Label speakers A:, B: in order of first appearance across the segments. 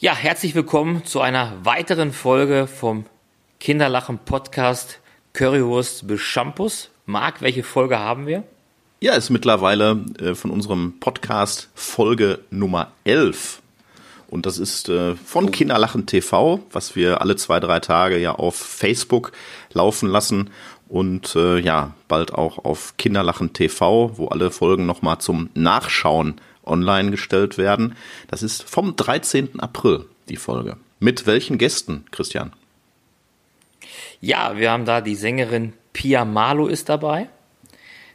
A: Ja, herzlich willkommen zu einer weiteren Folge vom Kinderlachen Podcast Currywurst Beschampus. Marc, welche Folge haben wir?
B: Ja, ist mittlerweile äh, von unserem Podcast Folge Nummer 11. Und das ist äh, von Kinderlachen TV, was wir alle zwei, drei Tage ja auf Facebook laufen lassen und äh, ja, bald auch auf Kinderlachen TV, wo alle Folgen nochmal zum Nachschauen online gestellt werden. Das ist vom 13. April die Folge. Mit welchen Gästen, Christian?
A: Ja, wir haben da die Sängerin Pia Malo ist dabei,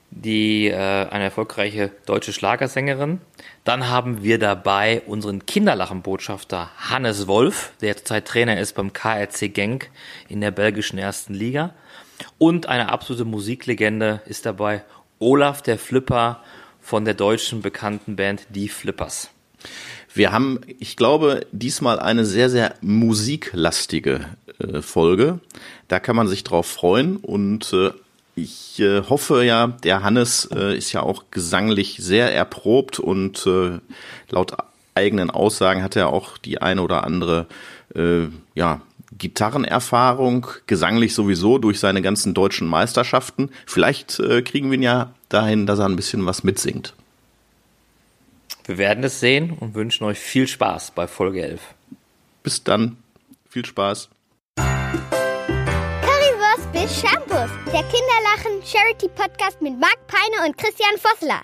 A: die äh, eine erfolgreiche deutsche Schlagersängerin. Dann haben wir dabei unseren Kinderlachenbotschafter Hannes Wolf, der zurzeit Trainer ist beim KRC Genk in der belgischen ersten Liga. Und eine absolute Musiklegende ist dabei Olaf der Flipper von der deutschen bekannten Band Die Flippers.
B: Wir haben, ich glaube, diesmal eine sehr, sehr musiklastige äh, Folge. Da kann man sich drauf freuen und äh, ich äh, hoffe ja, der Hannes äh, ist ja auch gesanglich sehr erprobt und äh, laut eigenen Aussagen hat er auch die eine oder andere äh, ja, Gitarrenerfahrung, gesanglich sowieso durch seine ganzen deutschen Meisterschaften. Vielleicht äh, kriegen wir ihn ja dahin, dass er ein bisschen was mitsingt.
A: Wir werden es sehen und wünschen euch viel Spaß bei Folge 11.
B: Bis dann. Viel Spaß.
C: Currywurst bis Shampoos. Der Kinderlachen Charity Podcast mit Marc Peine und Christian Vossler.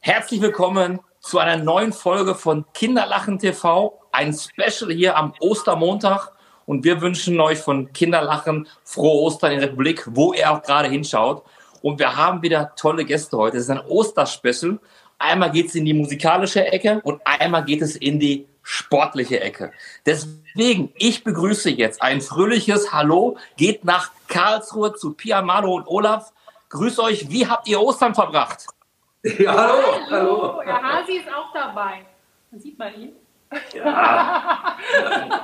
A: Herzlich willkommen zu einer neuen Folge von Kinderlachen TV. Ein Special hier am Ostermontag. Und wir wünschen euch von Kinderlachen frohe Ostern in der Republik, wo ihr auch gerade hinschaut. Und wir haben wieder tolle Gäste heute. Es ist ein Osterspecial. Einmal geht es in die musikalische Ecke und einmal geht es in die sportliche Ecke. Deswegen, ich begrüße jetzt ein fröhliches Hallo, geht nach Karlsruhe zu Pia, Malo und Olaf. Grüß euch, wie habt ihr Ostern verbracht?
D: Ja, hallo, hallo.
E: hallo. Ja, Hasi ist auch dabei. Dann sieht man ihn.
D: Ja.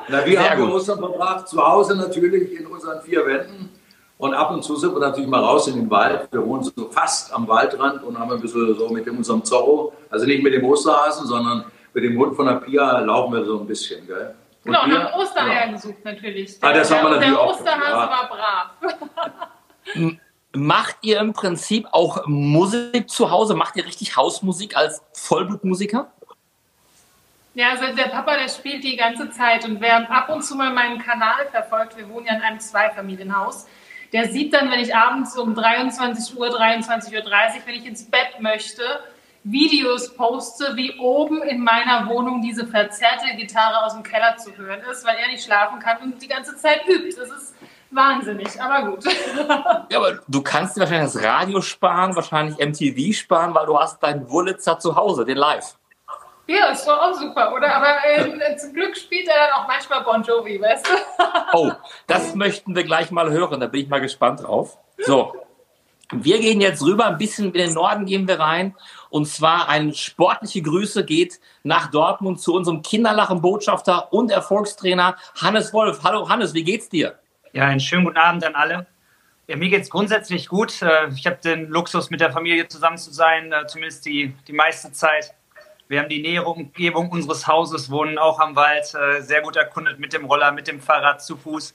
D: Na, wir Sehr haben gut. Ostern verbracht, zu Hause natürlich in unseren vier Wänden. Und ab und zu sind wir natürlich mal raus in den Wald. Wir wohnen so fast am Waldrand und haben ein bisschen so mit unserem Zorro, also nicht mit dem Osterhasen, sondern mit dem Hund von der Pia laufen wir so ein bisschen. Gell?
E: Und genau, wir, nach Ostereier ja. gesucht natürlich.
D: Der, ah, das haben wir natürlich
E: der
D: auch.
E: Osterhase ja. war brav.
A: Macht ihr im Prinzip auch Musik zu Hause? Macht ihr richtig Hausmusik als Vollblutmusiker?
E: Ja, also der Papa, der spielt die ganze Zeit und wer ab und zu mal meinen Kanal verfolgt, wir wohnen ja in einem Zweifamilienhaus, der sieht dann, wenn ich abends um 23 Uhr, 23.30 Uhr, wenn ich ins Bett möchte, Videos poste, wie oben in meiner Wohnung diese verzerrte Gitarre aus dem Keller zu hören ist, weil er nicht schlafen kann und die ganze Zeit übt. Das ist wahnsinnig, aber gut.
A: Ja, aber du kannst dir wahrscheinlich das Radio sparen, wahrscheinlich MTV sparen, weil du hast deinen Wurlitzer zu Hause, den Live.
E: Ja, ist doch auch super, oder? Aber äh, zum Glück spielt er dann auch manchmal Bon Jovi, weißt du?
A: oh, das möchten wir gleich mal hören, da bin ich mal gespannt drauf. So, wir gehen jetzt rüber, ein bisschen in den Norden gehen wir rein. Und zwar eine sportliche Grüße geht nach Dortmund zu unserem Kinderlachen-Botschafter und Erfolgstrainer Hannes Wolf. Hallo Hannes, wie geht's dir?
F: Ja, einen schönen guten Abend an alle. Ja, mir geht's grundsätzlich gut. Äh, ich habe den Luxus, mit der Familie zusammen zu sein, äh, zumindest die, die meiste Zeit. Wir haben die nähere Umgebung unseres Hauses, wohnen auch am Wald, äh, sehr gut erkundet mit dem Roller, mit dem Fahrrad, zu Fuß.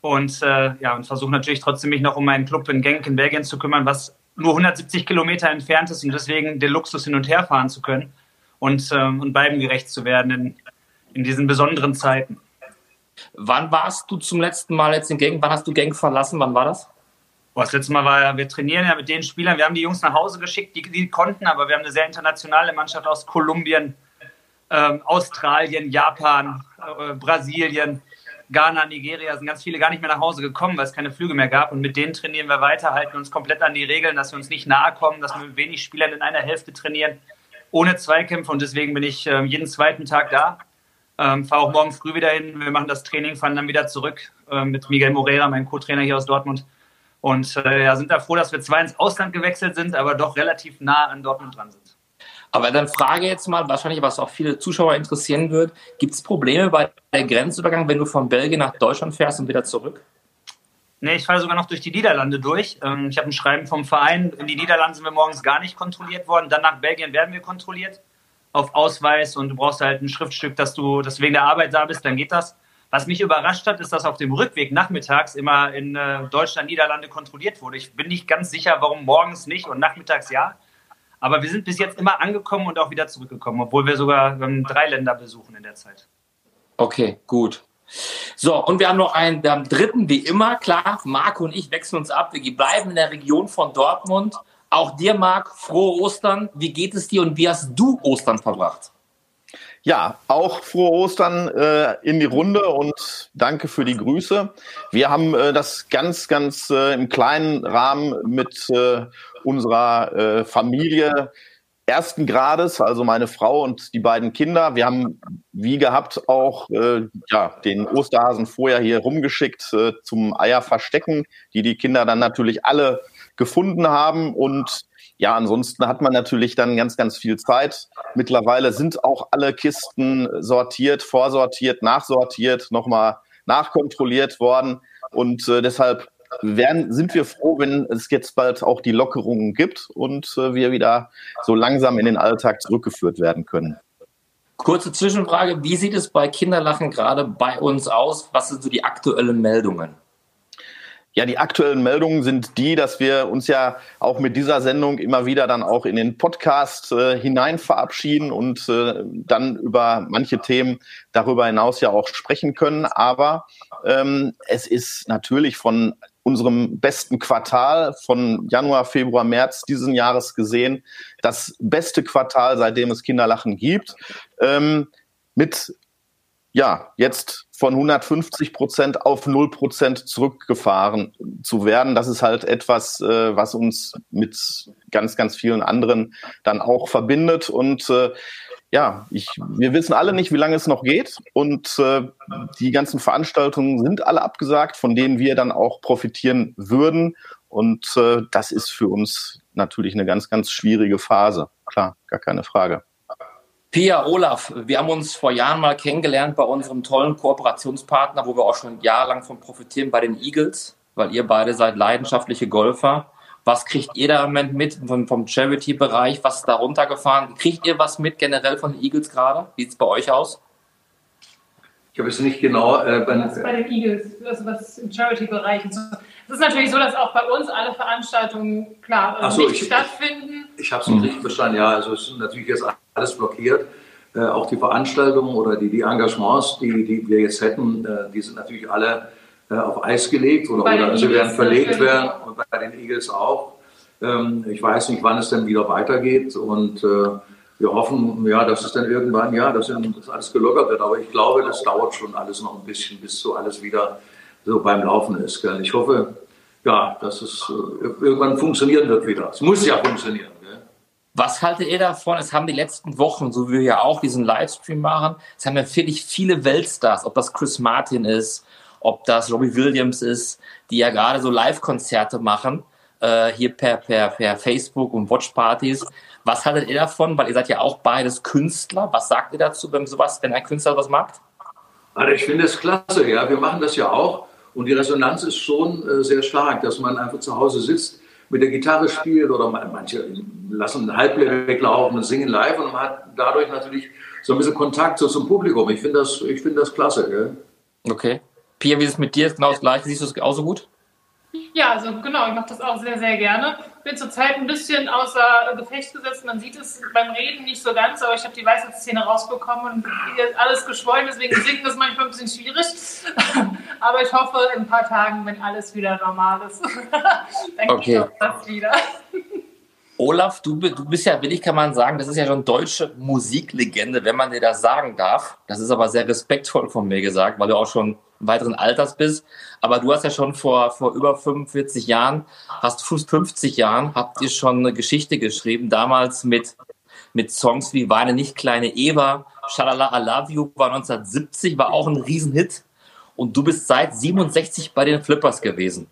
F: Und äh, ja, und versuche natürlich trotzdem mich noch um meinen Club in Genk in Belgien zu kümmern, was nur 170 Kilometer entfernt ist und deswegen den Luxus hin und her fahren zu können und, äh, und beiden gerecht zu werden in, in diesen besonderen Zeiten.
A: Wann warst du zum letzten Mal jetzt in Genk? Wann hast du Genk verlassen? Wann war das?
F: Boah, das letzte Mal war, wir trainieren ja mit den Spielern. Wir haben die Jungs nach Hause geschickt, die, die konnten, aber wir haben eine sehr internationale Mannschaft aus Kolumbien, ähm, Australien, Japan, äh, Brasilien, Ghana, Nigeria. Sind ganz viele gar nicht mehr nach Hause gekommen, weil es keine Flüge mehr gab. Und mit denen trainieren wir weiter, halten uns komplett an die Regeln, dass wir uns nicht nahe kommen, dass wir mit wenig Spielern in einer Hälfte trainieren, ohne Zweikämpfe. Und deswegen bin ich äh, jeden zweiten Tag da. Ähm, fahre auch morgen früh wieder hin. Wir machen das Training, fahren dann wieder zurück äh, mit Miguel Moreira, meinem Co-Trainer hier aus Dortmund und äh, ja, sind da froh, dass wir zwar ins Ausland gewechselt sind, aber doch relativ nah an Dortmund dran sind.
A: Aber dann frage jetzt mal, wahrscheinlich, was auch viele Zuschauer interessieren wird, gibt es Probleme bei der Grenzübergang, wenn du von Belgien nach Deutschland fährst und wieder zurück?
F: Nee, ich fahre sogar noch durch die Niederlande durch. Ähm, ich habe ein Schreiben vom Verein. In die Niederlande sind wir morgens gar nicht kontrolliert worden. Dann nach Belgien werden wir kontrolliert. auf Ausweis und du brauchst halt ein Schriftstück, dass du, dass du wegen der Arbeit da bist, dann geht das. Was mich überrascht hat, ist, dass auf dem Rückweg nachmittags immer in äh, Deutschland, Niederlande kontrolliert wurde. Ich bin nicht ganz sicher, warum morgens nicht und nachmittags ja. Aber wir sind bis jetzt immer angekommen und auch wieder zurückgekommen, obwohl wir sogar ähm, drei Länder besuchen in der Zeit.
A: Okay, gut. So, und wir haben noch einen, wir dritten, wie immer, klar, Marco und ich wechseln uns ab. Wir bleiben in der Region von Dortmund. Auch dir, Marc, frohe Ostern. Wie geht es dir und wie hast du Ostern verbracht?
B: Ja, auch frohe Ostern äh, in die Runde und danke für die Grüße. Wir haben äh, das ganz, ganz äh, im kleinen Rahmen mit äh, unserer äh, Familie ersten Grades, also meine Frau und die beiden Kinder. Wir haben wie gehabt auch äh, ja, den Osterhasen vorher hier rumgeschickt zum Eier verstecken, die die Kinder dann natürlich alle gefunden haben und ja, ansonsten hat man natürlich dann ganz, ganz viel Zeit. Mittlerweile sind auch alle Kisten sortiert, vorsortiert, nachsortiert, nochmal nachkontrolliert worden. Und äh, deshalb werden, sind wir froh, wenn es jetzt bald auch die Lockerungen gibt und äh, wir wieder so langsam in den Alltag zurückgeführt werden können.
A: Kurze Zwischenfrage, wie sieht es bei Kinderlachen gerade bei uns aus? Was sind so die aktuellen Meldungen?
B: Ja, die aktuellen Meldungen sind die, dass wir uns ja auch mit dieser Sendung immer wieder dann auch in den Podcast äh, hinein verabschieden und äh, dann über manche Themen darüber hinaus ja auch sprechen können. Aber ähm, es ist natürlich von unserem besten Quartal von Januar, Februar, März diesen Jahres gesehen das beste Quartal, seitdem es Kinderlachen gibt. Ähm, mit ja, jetzt von 150 Prozent auf 0 Prozent zurückgefahren zu werden. Das ist halt etwas, äh, was uns mit ganz, ganz vielen anderen dann auch verbindet. Und äh, ja, ich, wir wissen alle nicht, wie lange es noch geht. Und äh, die ganzen Veranstaltungen sind alle abgesagt, von denen wir dann auch profitieren würden. Und äh, das ist für uns natürlich eine ganz, ganz schwierige Phase. Klar, gar keine Frage.
A: Pia, Olaf, wir haben uns vor Jahren mal kennengelernt bei unserem tollen Kooperationspartner, wo wir auch schon jahrelang von profitieren, bei den Eagles, weil ihr beide seid leidenschaftliche Golfer. Was kriegt ihr da im Moment mit vom, vom Charity-Bereich? Was ist da runtergefahren? Kriegt ihr was mit generell von den Eagles gerade? Wie sieht es bei euch aus?
D: Ich habe es nicht genau.
E: Äh, bei, was bei den Eagles, also was im Charity-Bereich. Es ist natürlich so, dass auch bei uns alle Veranstaltungen klar
D: so,
E: nicht
D: ich,
E: stattfinden.
D: Ich, ich habe es nicht richtig verstanden. Ja, also es ist natürlich jetzt alles blockiert. Äh, auch die Veranstaltungen oder die, die Engagements, die, die wir jetzt hätten, äh, die sind natürlich alle äh, auf Eis gelegt oder, oder sie werden verlegt werden und bei den Eagles auch. Ähm, ich weiß nicht, wann es denn wieder weitergeht und äh, wir hoffen, ja, dass es dann irgendwann, ja, dass, dass alles gelockert wird. Aber ich glaube, das dauert schon alles noch ein bisschen, bis so alles wieder so beim Laufen ist. Gell? Ich hoffe, ja, dass es äh, irgendwann funktionieren wird wieder. Es muss ja funktionieren.
A: Was haltet ihr davon? Es haben die letzten Wochen, so wie wir ja auch diesen Livestream machen, es haben ja wirklich viele Weltstars, ob das Chris Martin ist, ob das Robbie Williams ist, die ja gerade so Live-Konzerte machen, äh, hier per, per, per Facebook und Watchpartys. Was haltet ihr davon? Weil ihr seid ja auch beides Künstler. Was sagt ihr dazu, wenn sowas, wenn ein Künstler was macht?
D: Also ich finde es klasse, ja. Wir machen das ja auch. Und die Resonanz ist schon äh, sehr stark, dass man einfach zu Hause sitzt mit der Gitarre spielt oder manche lassen ein Halblevel laufen und singen live und man hat dadurch natürlich so ein bisschen Kontakt so zum Publikum. Ich finde das, ich finde das klasse. Gell?
A: Okay. Pia, wie ist es mit dir? Genau das gleiche. Siehst du es genauso gut?
E: Ja, also genau, ich mache das auch sehr, sehr gerne. Bin zurzeit ein bisschen außer Gefecht gesetzt. Man sieht es beim Reden nicht so ganz, aber ich habe die Weisheitszähne rausbekommen und alles geschwollen, deswegen singt das manchmal ein bisschen schwierig. aber ich hoffe, in ein paar Tagen, wenn alles wieder normal ist, dann okay. geht das wieder.
A: Olaf, du, du bist ja, willig kann man sagen, das ist ja schon deutsche Musiklegende, wenn man dir das sagen darf. Das ist aber sehr respektvoll von mir gesagt, weil du auch schon weiteren Alters bist. Aber du hast ja schon vor, vor über 45 Jahren, hast fast 50 Jahren, habt ihr schon eine Geschichte geschrieben, damals mit, mit Songs wie Weine nicht, kleine Eva, Shalala, I Love You, war 1970, war auch ein Riesenhit. Und du bist seit 67 bei den Flippers gewesen.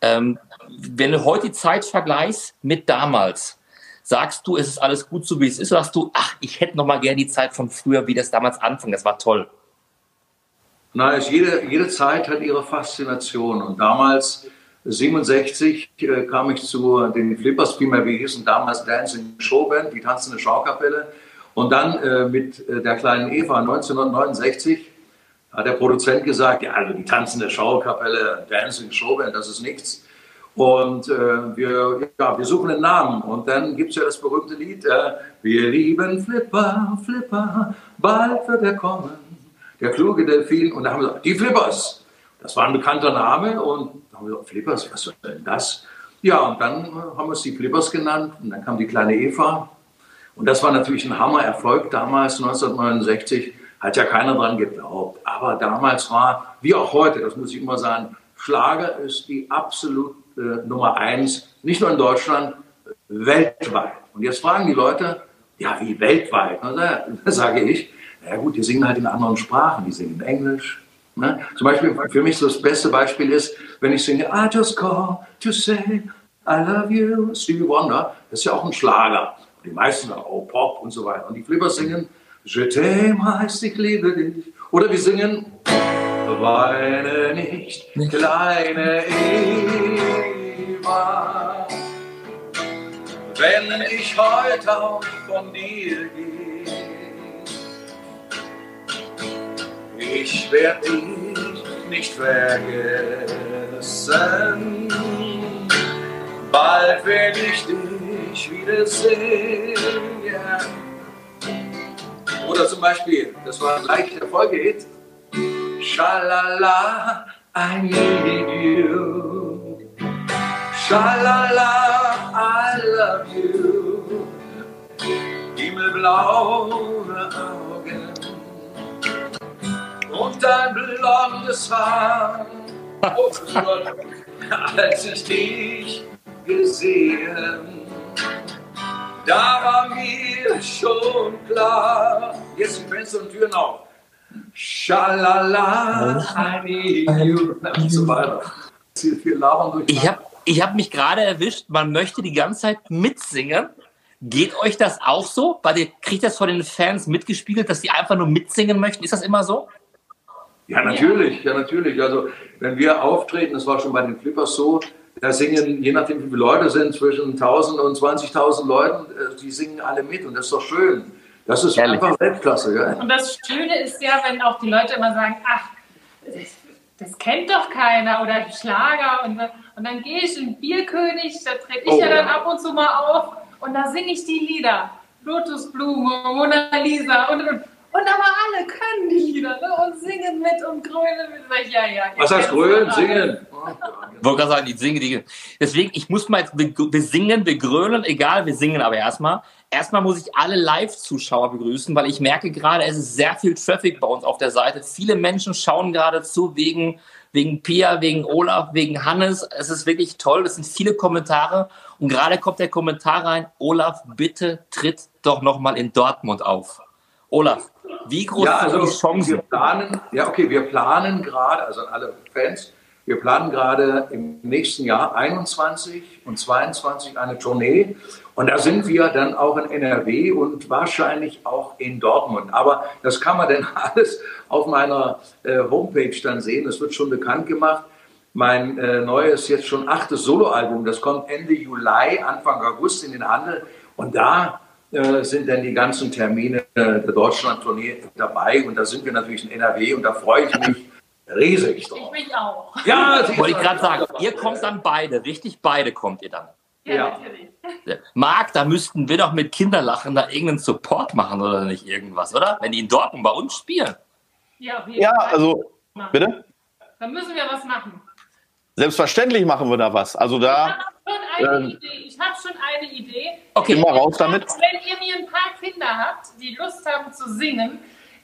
A: Ähm, wenn du heute die Zeit vergleichst mit damals, sagst du, es ist alles gut so, wie es ist, oder sagst du, ach, ich hätte noch mal gerne die Zeit von früher, wie das damals anfing, das war toll?
D: Nein, jede, jede Zeit hat ihre Faszination und damals 67 äh, kam ich zu den Flippers, vielmehr wie hießen damals Dancing Showband, die tanzende Schaukapelle. Und dann äh, mit äh, der kleinen Eva 1969 hat der Produzent gesagt, ja, also die tanzende Schaukapelle, Dancing Showband, das ist nichts. Und äh, wir, ja, wir suchen einen Namen. Und dann gibt es ja das berühmte Lied, äh, wir lieben Flipper, Flipper, bald wird er kommen, der kluge Delfin. Und da haben wir gesagt, die Flippers. Das war ein bekannter Name. Und da haben wir gesagt, Flippers, was soll denn das? Ja, und dann haben wir es die Flippers genannt. Und dann kam die kleine Eva. Und das war natürlich ein Hammererfolg damals, 1969. Hat ja keiner dran geglaubt. Aber damals war, wie auch heute, das muss ich immer sagen, Schlager ist die absolute äh, Nummer eins, nicht nur in Deutschland, weltweit. Und jetzt fragen die Leute, ja, wie weltweit? Da sage ich, ja gut, die singen halt in anderen Sprachen, die singen Englisch. Ne? Zum Beispiel für mich so das beste Beispiel ist, wenn ich singe, I just call to say I love you, Stevie Wonder, das ist ja auch ein Schlager. Die meisten sagen, oh, Pop und so weiter. Und die Flippers singen, Je t'aime heißt, ich liebe dich. Oder wir singen, weine nicht, kleine Eva. Wenn ich heute auch von dir gehe, ich werde dich nicht vergessen. Bald werde ich dich wiedersehen. Oder zum Beispiel, das war ein leichter Folgehit. Shalala, I need you. Shalala, I love you. Himmelblaue Augen und dein blondes Haar. Als ich dich gesehen da war mir schon klar. Jetzt sind Fenster und Türen auf. Schalala. Und so weiter.
A: Wir labern durch. Ich habe ich hab mich gerade erwischt, man möchte die ganze Zeit mitsingen. Geht euch das auch so? Weil ihr kriegt das von den Fans mitgespiegelt, dass die einfach nur mitsingen möchten. Ist das immer so?
D: Ja, natürlich, ja, natürlich. Also, wenn wir auftreten, das war schon bei den Flippers so, da singen, je nachdem wie viele Leute sind, zwischen 1000 und 20.000 Leuten, äh, die singen alle mit und das ist doch schön. Das ist Ehrlich. einfach Weltklasse. Gell?
E: Und das Schöne ist ja, wenn auch die Leute immer sagen, ach, das, das kennt doch keiner oder Schlager und, und dann gehe ich in Bierkönig, da trete ich oh, ja dann ab und zu mal auf und da singe ich die Lieder. Lotusblume, Mona Lisa und, und und aber alle können die Lieder ne? und singen mit und grölen mit. Ja, ja,
D: Was heißt grölen? Singen.
A: Ich wollte gerade sagen, die singen, die. Deswegen, ich muss mal jetzt, wir singen, wir grölen, egal, wir singen aber erstmal. Erstmal muss ich alle Live-Zuschauer begrüßen, weil ich merke gerade, es ist sehr viel Traffic bei uns auf der Seite. Viele Menschen schauen gerade zu wegen, wegen Pia, wegen Olaf, wegen Hannes. Es ist wirklich toll. Es sind viele Kommentare. Und gerade kommt der Kommentar rein, Olaf, bitte tritt doch nochmal in Dortmund auf. Olaf, wie groß ja, also sind die Chancen?
D: Wir planen, ja, okay, wir planen gerade, also alle Fans, wir planen gerade im nächsten Jahr 21 und 22 eine Tournee. Und da sind wir dann auch in NRW und wahrscheinlich auch in Dortmund. Aber das kann man dann alles auf meiner äh, Homepage dann sehen. Das wird schon bekannt gemacht. Mein äh, neues, jetzt schon achtes Soloalbum, das kommt Ende Juli, Anfang August in den Handel. Und da äh, sind dann die ganzen Termine der Deutschland-Tournee dabei. Und da sind wir natürlich in NRW und da freue ich mich riesig
E: drauf. Ich mich auch.
A: Ja, wollte ich gerade sagen. Ihr kommt dann beide, richtig? Beide kommt ihr dann.
E: Ja, ja. natürlich.
A: Marc, da müssten wir doch mit Kinderlachen da irgendeinen Support machen oder nicht irgendwas, oder? Wenn die in Dortmund bei uns spielen.
B: Ja, ja also, bitte?
E: Dann müssen wir was machen.
B: Selbstverständlich machen wir da was. Also da.
E: Schon eine ähm, Idee. Ich habe schon eine Idee.
B: Okay, mal raus damit.
E: Wenn ihr mir ein paar Kinder habt, die Lust haben zu singen,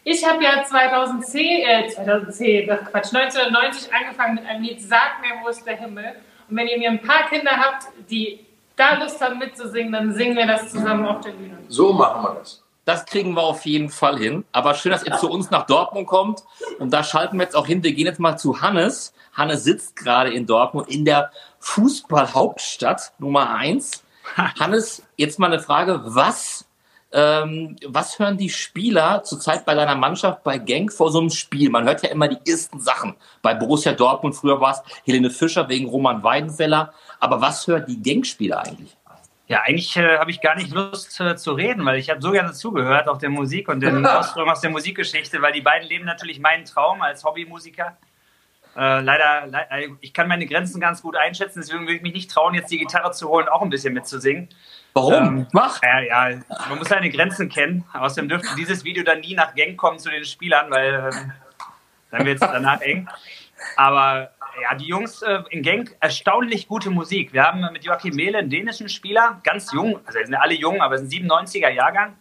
E: ich habe ja 2010, äh, 2010, Quatsch, 1990 angefangen mit einem Lied Sag mir, wo ist der Himmel? Und wenn ihr mir ein paar Kinder habt, die da Lust haben mitzusingen, dann singen wir das zusammen auf der Bühne.
D: So machen wir das.
A: Das kriegen wir auf jeden Fall hin. Aber schön, dass ihr zu uns nach Dortmund kommt. Und da schalten wir jetzt auch hin. Wir gehen jetzt mal zu Hannes. Hannes sitzt gerade in Dortmund in der Fußballhauptstadt Nummer eins. Hannes, jetzt mal eine Frage. Was, ähm, was hören die Spieler zurzeit bei deiner Mannschaft bei Genk vor so einem Spiel? Man hört ja immer die ersten Sachen. Bei Borussia Dortmund früher war es Helene Fischer wegen Roman Weidenfeller. Aber was hört die Genk-Spieler eigentlich?
F: Ja, eigentlich äh, habe ich gar nicht Lust äh, zu reden, weil ich habe so gerne zugehört, auch der Musik und den Ausführungen aus der Musikgeschichte, weil die beiden leben natürlich meinen Traum als Hobbymusiker. Äh, leider, le äh, ich kann meine Grenzen ganz gut einschätzen, deswegen würde ich mich nicht trauen, jetzt die Gitarre zu holen, auch ein bisschen mitzusingen.
A: Warum? Ähm,
F: Mach! Ja, ja, man muss seine Grenzen kennen. Außerdem dürfte dieses Video dann nie nach Gang kommen zu den Spielern, weil ähm, dann wird es danach eng. Aber ja, die Jungs äh, in Genk, erstaunlich gute Musik. Wir haben mit Joachim Mehle einen dänischen Spieler, ganz jung, also sind alle jung, aber es ist ein 97er Jahrgang,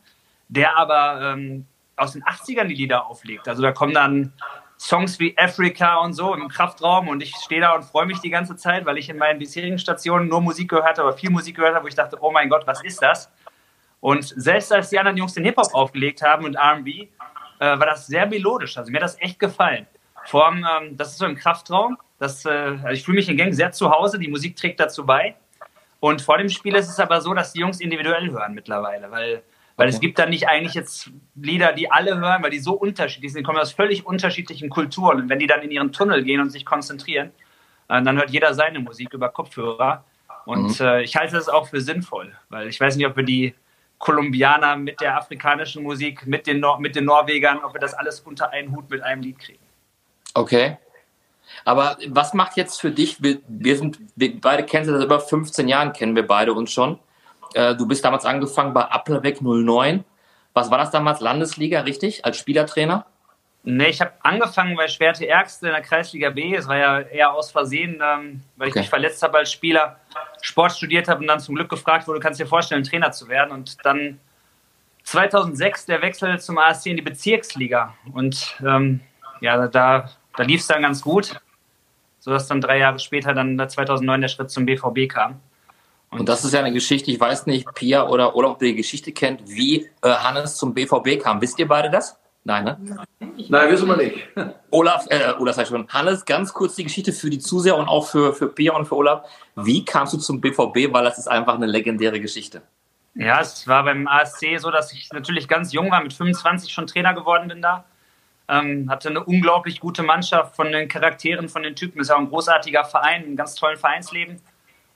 F: der aber ähm, aus den 80ern die Lieder auflegt. Also da kommen dann Songs wie Africa und so im Kraftraum und ich stehe da und freue mich die ganze Zeit, weil ich in meinen bisherigen Stationen nur Musik gehört habe, viel Musik gehört habe, wo ich dachte, oh mein Gott, was ist das? Und selbst als die anderen Jungs den Hip-Hop aufgelegt haben und R&B, äh, war das sehr melodisch. Also mir hat das echt gefallen. Vor allem, ähm, das ist so im Kraftraum. Das, äh, also ich fühle mich in Gang sehr zu Hause. Die Musik trägt dazu bei. Und vor dem Spiel ist es aber so, dass die Jungs individuell hören mittlerweile, weil, weil okay. es gibt dann nicht eigentlich jetzt Lieder, die alle hören, weil die so unterschiedlich sind. Die kommen aus völlig unterschiedlichen Kulturen. Und wenn die dann in ihren Tunnel gehen und sich konzentrieren, äh, dann hört jeder seine Musik über Kopfhörer. Und mhm. äh, ich halte das auch für sinnvoll, weil ich weiß nicht, ob wir die Kolumbianer mit der afrikanischen Musik, mit den, Nor mit den Norwegern, ob wir das alles unter einen Hut mit einem Lied kriegen.
A: Okay. Aber was macht jetzt für dich, wir, wir sind, wir beide kennen seit über 15 Jahren, kennen wir beide uns schon. Äh, du bist damals angefangen bei Applerbeck 09. Was war das damals? Landesliga, richtig? Als Spielertrainer?
F: Nee, ich habe angefangen bei Schwerte Ärgste in der Kreisliga B. Es war ja eher aus Versehen, ähm, weil ich mich verletzt habe als Spieler, Sport studiert habe und dann zum Glück gefragt wurde, kannst du dir vorstellen, Trainer zu werden. Und dann 2006 der Wechsel zum ASC in die Bezirksliga. Und ähm, ja, da da lief es dann ganz gut, sodass dann drei Jahre später dann 2009 der Schritt zum BVB kam.
A: Und, das ist ja eine Geschichte, ich weiß nicht, Pia oder Olaf, ob ihr die Geschichte kennt, wie äh, Hannes zum BVB kam. Wisst ihr beide das? Nein, ne?
D: Nein, wissen wir nicht.
A: Olaf, äh, Olaf sag schon. Hannes, ganz kurz die Geschichte für die Zuseher und auch für, für Pia und für Olaf. Wie kamst du zum BVB? Weil das ist einfach eine legendäre Geschichte.
F: Ja, es war beim ASC so, dass ich natürlich ganz jung war, mit 25 schon Trainer geworden bin da. Ähm, hatte eine unglaublich gute Mannschaft von den Charakteren, von den Typen. Ist ja auch ein großartiger Verein, ein ganz tollen Vereinsleben.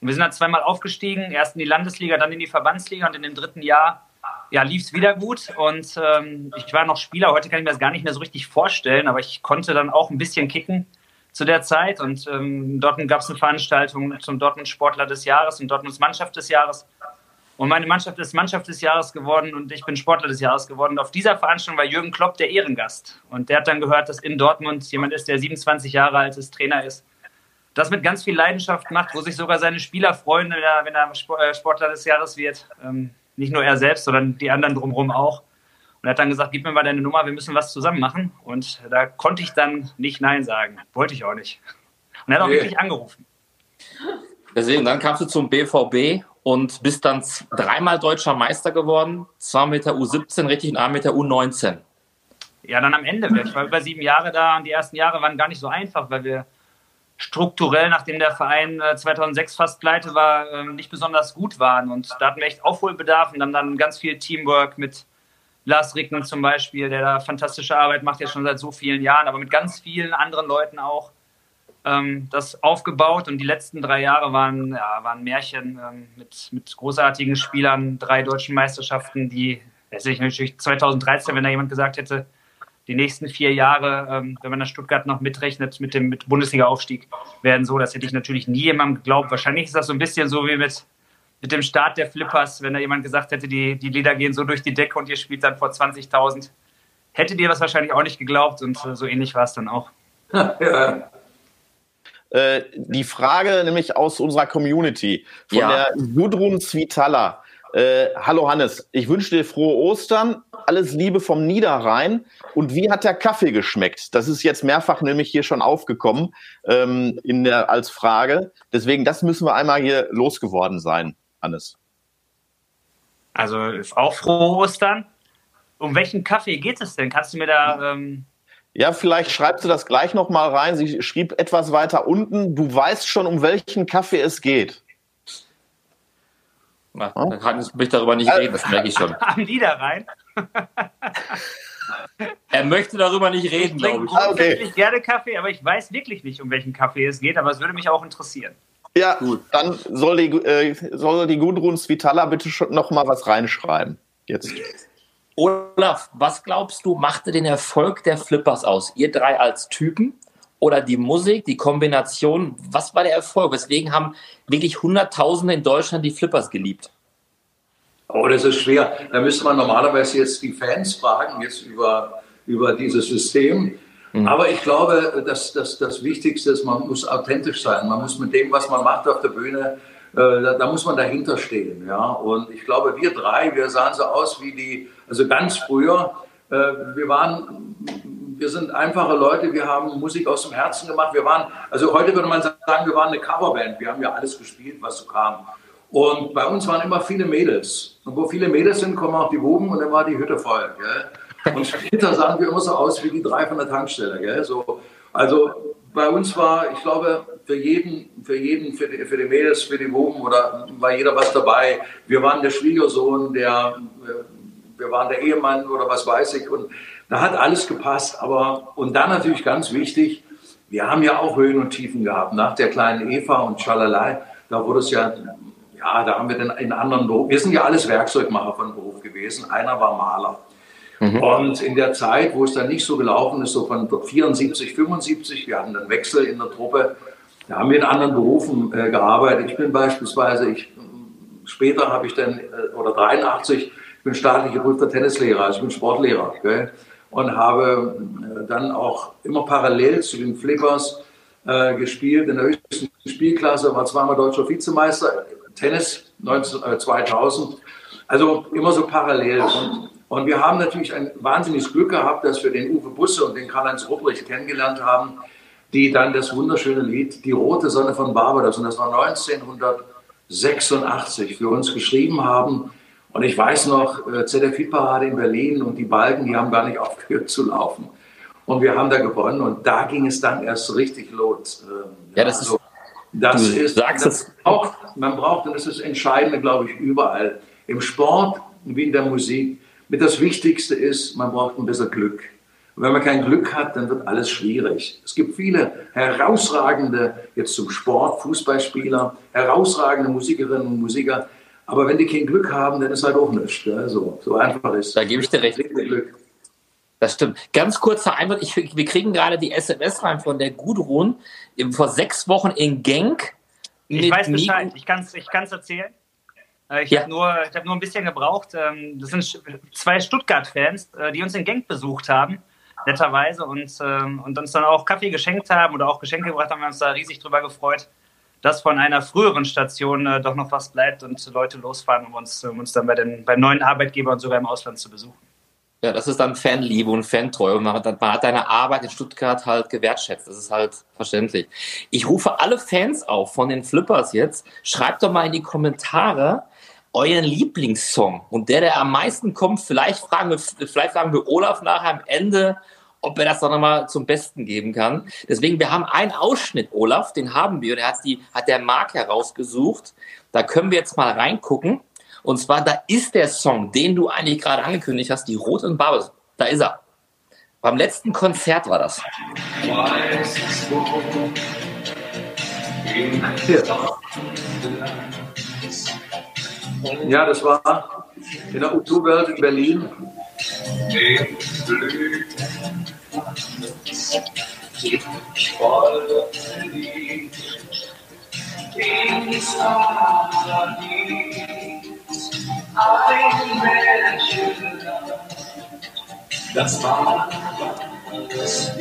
F: Und wir sind dann zweimal aufgestiegen, erst in die Landesliga, dann in die Verbandsliga und in dem dritten Jahr ja, lief es wieder gut. Und ähm, ich war noch Spieler, heute kann ich mir das gar nicht mehr so richtig vorstellen, aber ich konnte dann auch ein bisschen kicken zu der Zeit. Und ähm, dort gab es eine Veranstaltung zum Dortmund Sportler des Jahres und Dortmunds Mannschaft des Jahres. Und meine Mannschaft ist Mannschaft des Jahres geworden und ich bin Sportler des Jahres geworden. Und auf dieser Veranstaltung war Jürgen Klopp der Ehrengast. Und der hat dann gehört, dass in Dortmund jemand ist, der 27 Jahre alt ist, Trainer ist, das mit ganz viel Leidenschaft macht, wo sich sogar seine Spieler freuen, wenn er äh, Sportler des Jahres wird. Ähm, nicht nur er selbst, sondern die anderen drumherum auch. Und er hat dann gesagt, gib mir mal deine Nummer, wir müssen was zusammen machen. Und da konnte ich dann nicht Nein sagen. Wollte ich auch nicht. Und er hat auch okay. wirklich angerufen.
A: Deswegen, dann kamst du zum BVB und bist dann dreimal deutscher Meister geworden, zwar mit der U17 richtig und einmal mit der U19.
F: Ja, dann am Ende. Ich war über sieben Jahre da und die ersten Jahre waren gar nicht so einfach, weil wir strukturell, nachdem der Verein 2006 äh, fast pleite war, ähm, nicht besonders gut waren. Und da hatten wir echt Aufholbedarf und dann, dann ganz viel Teamwork mit Lars Ricken zum Beispiel, der da fantastische Arbeit macht, jetzt schon seit so vielen Jahren, aber mit ganz vielen anderen Leuten auch ähm, das aufgebaut und die letzten drei Jahre waren, ja, waren Märchen ähm, mit, mit großartigen Spielern, drei deutschen Meisterschaften, die, hätte ich natürlich 2013, wenn da jemand gesagt hätte, die nächsten vier Jahre, ähm, wenn man das Stuttgart noch mitrechnet mit dem mit Bundesliga-Aufstieg, werden so, das hätte ich natürlich nie jemandem geglaubt. Wahrscheinlich ist das so ein bisschen so wie mit, mit dem Start der Flippers, wenn da jemand gesagt hätte, die, die Lieder gehen so durch die Decke und ihr spielt dann vor 20.000. Hättet ihr das wahrscheinlich auch nicht geglaubt und äh, so ähnlich war es dann auch. Ja.
B: Äh, die Frage nämlich aus unserer Community von ja. der Gudrun Zwitala. Äh, hallo Hannes, ich wünsche dir frohe Ostern, alles Liebe vom Niederrhein. Und wie hat der Kaffee geschmeckt? Das ist jetzt mehrfach nämlich hier schon aufgekommen ähm, in der, als Frage. Deswegen, das müssen wir einmal hier losgeworden sein, Hannes.
F: Also auch frohe Ostern. Um welchen Kaffee geht es denn? Kannst du mir da ähm,
B: ja, vielleicht schreibst du das gleich noch mal rein. Sie schrieb etwas weiter unten. Du weißt schon, um welchen Kaffee es geht.
A: Na, dann kann ich darüber nicht reden, das merke ich schon.
F: Am Niederrhein.
A: Er möchte darüber nicht reden,
F: glaube ich. Ich ah, okay. gerne Kaffee, aber ich weiß wirklich nicht, um welchen Kaffee es geht, aber es würde mich auch interessieren.
B: Ja, Gut. dann soll die, äh, soll die Gudrun Svitala bitte schon noch mal was reinschreiben. Jetzt.
A: Olaf, was glaubst du, machte den Erfolg der Flippers aus? Ihr drei als Typen oder die Musik, die Kombination? Was war der Erfolg? Weswegen haben wirklich Hunderttausende in Deutschland die Flippers geliebt?
D: Oh, das ist schwer. Da müsste man normalerweise jetzt die Fans fragen, jetzt über, über dieses System. Mhm. Aber ich glaube, dass, dass das Wichtigste ist, man muss authentisch sein. Man muss mit dem, was man macht auf der Bühne, äh, da, da, muss man dahinter stehen. Ja? Und ich glaube, wir drei, wir sahen so aus wie die, also ganz früher, äh, wir waren, wir sind einfache Leute, wir haben Musik aus dem Herzen gemacht. Wir waren, also heute würde man sagen, wir waren eine Coverband. Wir haben ja alles gespielt, was so kam. Und bei uns waren immer viele Mädels. Und wo viele Mädels sind, kommen auch die Buben und dann war die Hütte voll. Gell? Und später sahen wir immer so aus wie die drei von der Tankstelle. Gell? So, also bei uns war, ich glaube, für jeden, für jeden, für die, für die Mädels, für die Buben oder war jeder was dabei. Wir waren der Schwiegersohn, der, wir waren der Ehemann oder was weiß ich. Und da hat alles gepasst. Aber, und dann natürlich ganz wichtig, wir haben ja auch Höhen und Tiefen gehabt. Nach der kleinen Eva und Schalalai, da wurde es ja ja, da haben wir den in anderen Beruf. Wir sind ja alles Werkzeugmacher von Beruf gewesen. Einer war Maler. Mhm. Und in der Zeit, wo es dann nicht so gelaufen ist, so von 74, 75, wir hatten einen Wechsel in der Truppe, da haben wir in anderen Berufen äh, gearbeitet. Ich bin beispielsweise, ich, später habe ich dann, äh, oder 83, ich bin staatlich geprüfter Tennislehrer, also ich bin Sportlehrer. Gell? Und habe äh, dann auch immer parallel zu den Flippers äh, gespielt in der höchsten Spielklasse, war zweimal deutscher Vizemeister Tennis 19, äh, 2000. Also immer so parallel. Und, und wir haben natürlich ein wahnsinniges Glück gehabt, dass wir den Uwe Busse und den Karl-Heinz Rupprich kennengelernt haben, die dann das wunderschöne Lied Die rote Sonne von Barbados, und das war 1986, für uns geschrieben haben. Und ich weiß noch, äh, ZDF-Parade in Berlin und die Balken, die haben gar nicht aufgehört zu laufen. Und wir haben da gewonnen und da ging es dann erst richtig los.
A: Ähm, ja, das also, ist
D: das du ist, sagst das auch, man braucht, und das ist das Entscheidende, glaube ich, überall, im Sport wie in der Musik, mit das Wichtigste ist, man braucht ein bisschen Glück. Und wenn man kein Glück hat, dann wird alles schwierig. Es gibt viele herausragende, jetzt zum Sport, Fußballspieler, herausragende Musikerinnen und Musiker, aber wenn die kein Glück haben, dann ist halt auch nichts. So, so einfach ist
A: Da gebe ich dir recht. Glück. Das stimmt. Ganz kurzer Einwand. Ich, wir kriegen gerade die SMS rein von der Gudrun vor sechs Wochen in Genk.
F: Ich weiß Bescheid. Ich kann es ich kann's erzählen. Äh, ich ja. habe nur, hab nur ein bisschen gebraucht. Ähm, das sind zwei Stuttgart-Fans, äh, die uns in Genk besucht haben, netterweise, und, ähm, und uns dann auch Kaffee geschenkt haben oder auch Geschenke gebracht haben. Wir haben uns da riesig drüber gefreut, dass von einer früheren Station äh, doch noch was bleibt und Leute losfahren, um uns, um uns dann bei den, beim neuen Arbeitgeber und sogar im Ausland zu besuchen.
A: Ja, das ist dann Fanliebe und Fantreue. Und man hat, man hat deine Arbeit in Stuttgart halt gewertschätzt. Das ist halt verständlich. Ich rufe alle Fans auf von den Flippers jetzt. Schreibt doch mal in die Kommentare euren Lieblingssong. Und der, der am meisten kommt, vielleicht fragen wir, vielleicht fragen wir Olaf nachher am Ende, ob er das dann nochmal zum Besten geben kann. Deswegen, wir haben einen Ausschnitt, Olaf, den haben wir. Der hat die, hat der Mark herausgesucht. Da können wir jetzt mal reingucken. Und zwar, da ist der Song, den du eigentlich gerade angekündigt hast, die Rot und Barbe. Da ist er. Beim letzten Konzert war das.
D: Ja, das war in der U2-Welt in Berlin. Das war das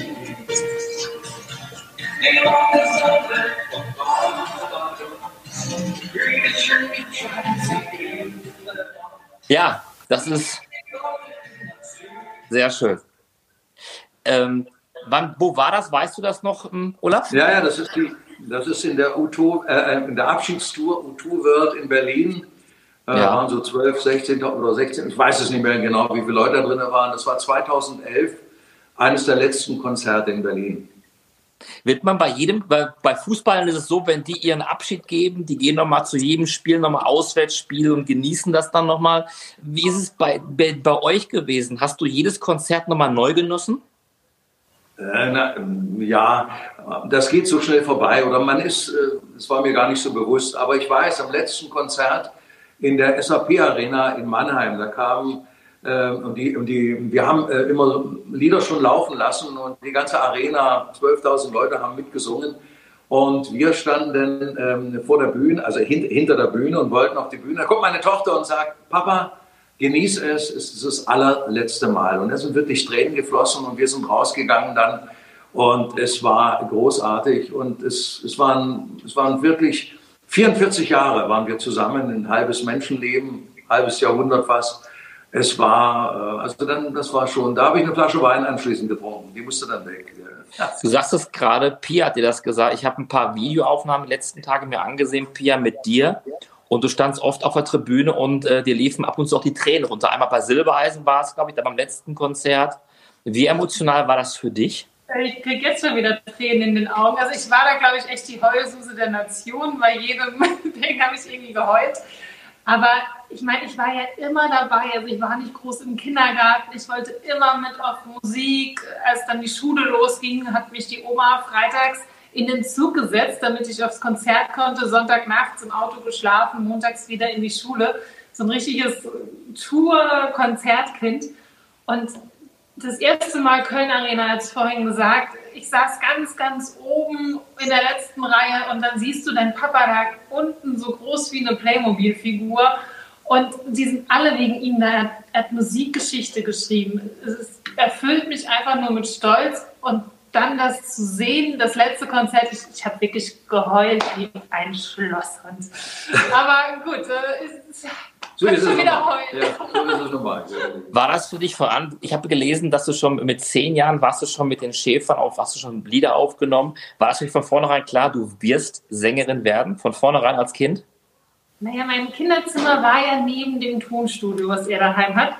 A: Ja, das ist sehr schön. Ähm, wann, wo war das? Weißt du das noch, ähm, Olaf?
D: Ja, ja, das ist, die, das ist in der, U2, äh, in der Abschiedstour U2 World in Berlin äh, ja. waren so 12, 16 oder 16, ich weiß es nicht mehr genau, wie viele Leute da drin waren. Das war 2011, eines der letzten Konzerte in Berlin.
A: Wird man bei jedem, bei, bei Fußballern ist es so, wenn die ihren Abschied geben, die gehen nochmal zu jedem Spiel nochmal Auswärtsspiel und genießen das dann nochmal. Wie ist es bei, bei, bei euch gewesen? Hast du jedes Konzert nochmal neu genossen?
D: Äh, na, ja, das geht so schnell vorbei. Oder man ist, äh, das war mir gar nicht so bewusst. Aber ich weiß, am letzten Konzert in der SAP Arena in Mannheim, da kamen äh, und die, und die, wir haben äh, immer Lieder schon laufen lassen und die ganze Arena, 12.000 Leute haben mitgesungen. Und wir standen ähm, vor der Bühne, also hint, hinter der Bühne und wollten auf die Bühne. Da kommt meine Tochter und sagt, Papa, genieß es, es ist das allerletzte Mal. Und es sind wirklich Tränen geflossen und wir sind rausgegangen dann. Und es war großartig und es, es, waren, es waren wirklich 44 Jahre waren wir zusammen, ein halbes Menschenleben, halbes Jahrhundert fast. Es war, äh, also dann, das war schon, da habe ich eine Flasche Wein anschließend getrunken, die musste dann weg.
A: Du sagst es gerade, Pia hat dir das gesagt. Ich habe ein paar Videoaufnahmen die letzten Tage mir angesehen, Pia, mit dir. Und du standst oft auf der Tribüne und äh, dir liefen ab und zu auch die Tränen runter. Einmal bei Silbereisen war es, glaube ich, dann beim letzten Konzert. Wie emotional war das für dich?
E: Ich kriege jetzt schon wieder Tränen in den Augen. Also ich war da, glaube ich, echt die Heulsuse der Nation. Bei jedem Ding habe ich irgendwie geheult. Aber ich meine, ich war ja immer dabei. Also ich war nicht groß im Kindergarten. Ich wollte immer mit auf Musik. Als dann die Schule losging, hat mich die Oma freitags in den Zug gesetzt, damit ich aufs Konzert konnte. Sonntagnachts im Auto geschlafen, montags wieder in die Schule. So ein richtiges Tour-Konzertkind. Und das erste Mal Köln Arena, als vorhin gesagt, ich saß ganz, ganz oben in der letzten Reihe und dann siehst du deinen Papa da unten so groß wie eine Playmobil-Figur und die sind alle wegen ihm da. Er hat Musikgeschichte geschrieben. Es erfüllt mich einfach nur mit Stolz und dann das zu sehen, das letzte Konzert, ich, ich habe wirklich geheult wie ein Schlosshund. Aber gut, äh, ist,
A: so ist, es ja, so ist es normal. War das für dich voran? Ich habe gelesen, dass du schon mit zehn Jahren warst du schon mit den Schäfern auf, hast du schon Lieder aufgenommen. War das für dich von vornherein klar, du wirst Sängerin werden, von vornherein als Kind?
E: Naja, mein Kinderzimmer war ja neben dem Tonstudio, was er daheim hat.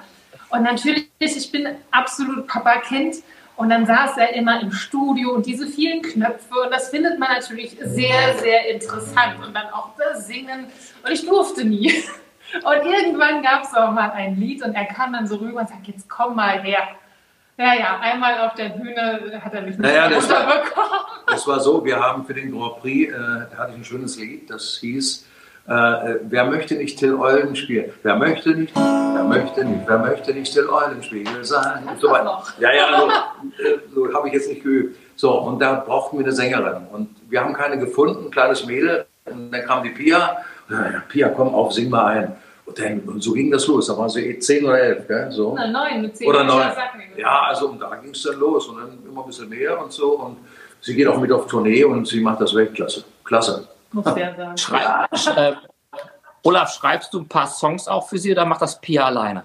E: Und natürlich, ich bin absolut Papa-Kind. Und dann saß er immer im Studio und diese vielen Knöpfe. Und das findet man natürlich sehr, sehr interessant. Und dann auch das Singen. Und ich durfte nie. Und irgendwann gab es auch mal ein Lied und er kam dann so rüber und sagt, jetzt komm mal her. Ja, ja, einmal auf der Bühne hat er mich nicht
D: naja, das war, das war so, wir haben für den Grand Prix, äh, da hatte ich ein schönes Lied, das hieß, äh, äh, wer möchte nicht Till Eulen spielen? Wer möchte nicht, wer möchte nicht, wer möchte nicht Till Eulenspiegel sein? Und so weiter. Ja, ja, so, äh, so habe ich jetzt nicht geübt. So, und da brauchten wir eine Sängerin. Und wir haben keine gefunden, ein kleines Mädel. Und dann kam die Pia. Ja, Pia, komm auf, sing mal ein. Und, dann, und so ging das los. Da waren sie eh zehn oder elf, gell? So.
E: Oder neun, mit zehn.
D: Oder neun. Ja, also und da ging es dann los. Und dann immer ein bisschen näher und so. Und sie geht auch mit auf Tournee und sie macht das Weltklasse. Klasse. Muss
A: der sagen. Schreib, äh, Olaf, schreibst du ein paar Songs auch für sie oder macht das Pia alleine?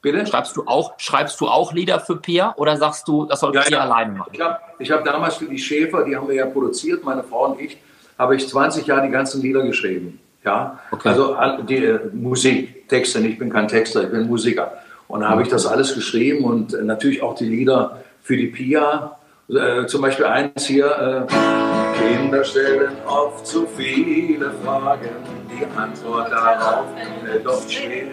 A: Bitte? Schreibst du auch, schreibst du auch Lieder für Pia oder sagst du, das soll ja, Pia ja. alleine machen?
D: Ich habe ich hab damals für die Schäfer, die haben wir ja produziert, meine Frau und ich, habe ich 20 Jahre die ganzen Lieder geschrieben. Ja, okay. also die äh, Musik, Texte, ich bin kein Texter, ich bin Musiker. Und da habe ich das alles geschrieben und äh, natürlich auch die Lieder für die Pia. Äh, zum Beispiel eins hier. Äh, Kinder stellen oft zu viele Fragen, die Antwort darauf ist doch schwer.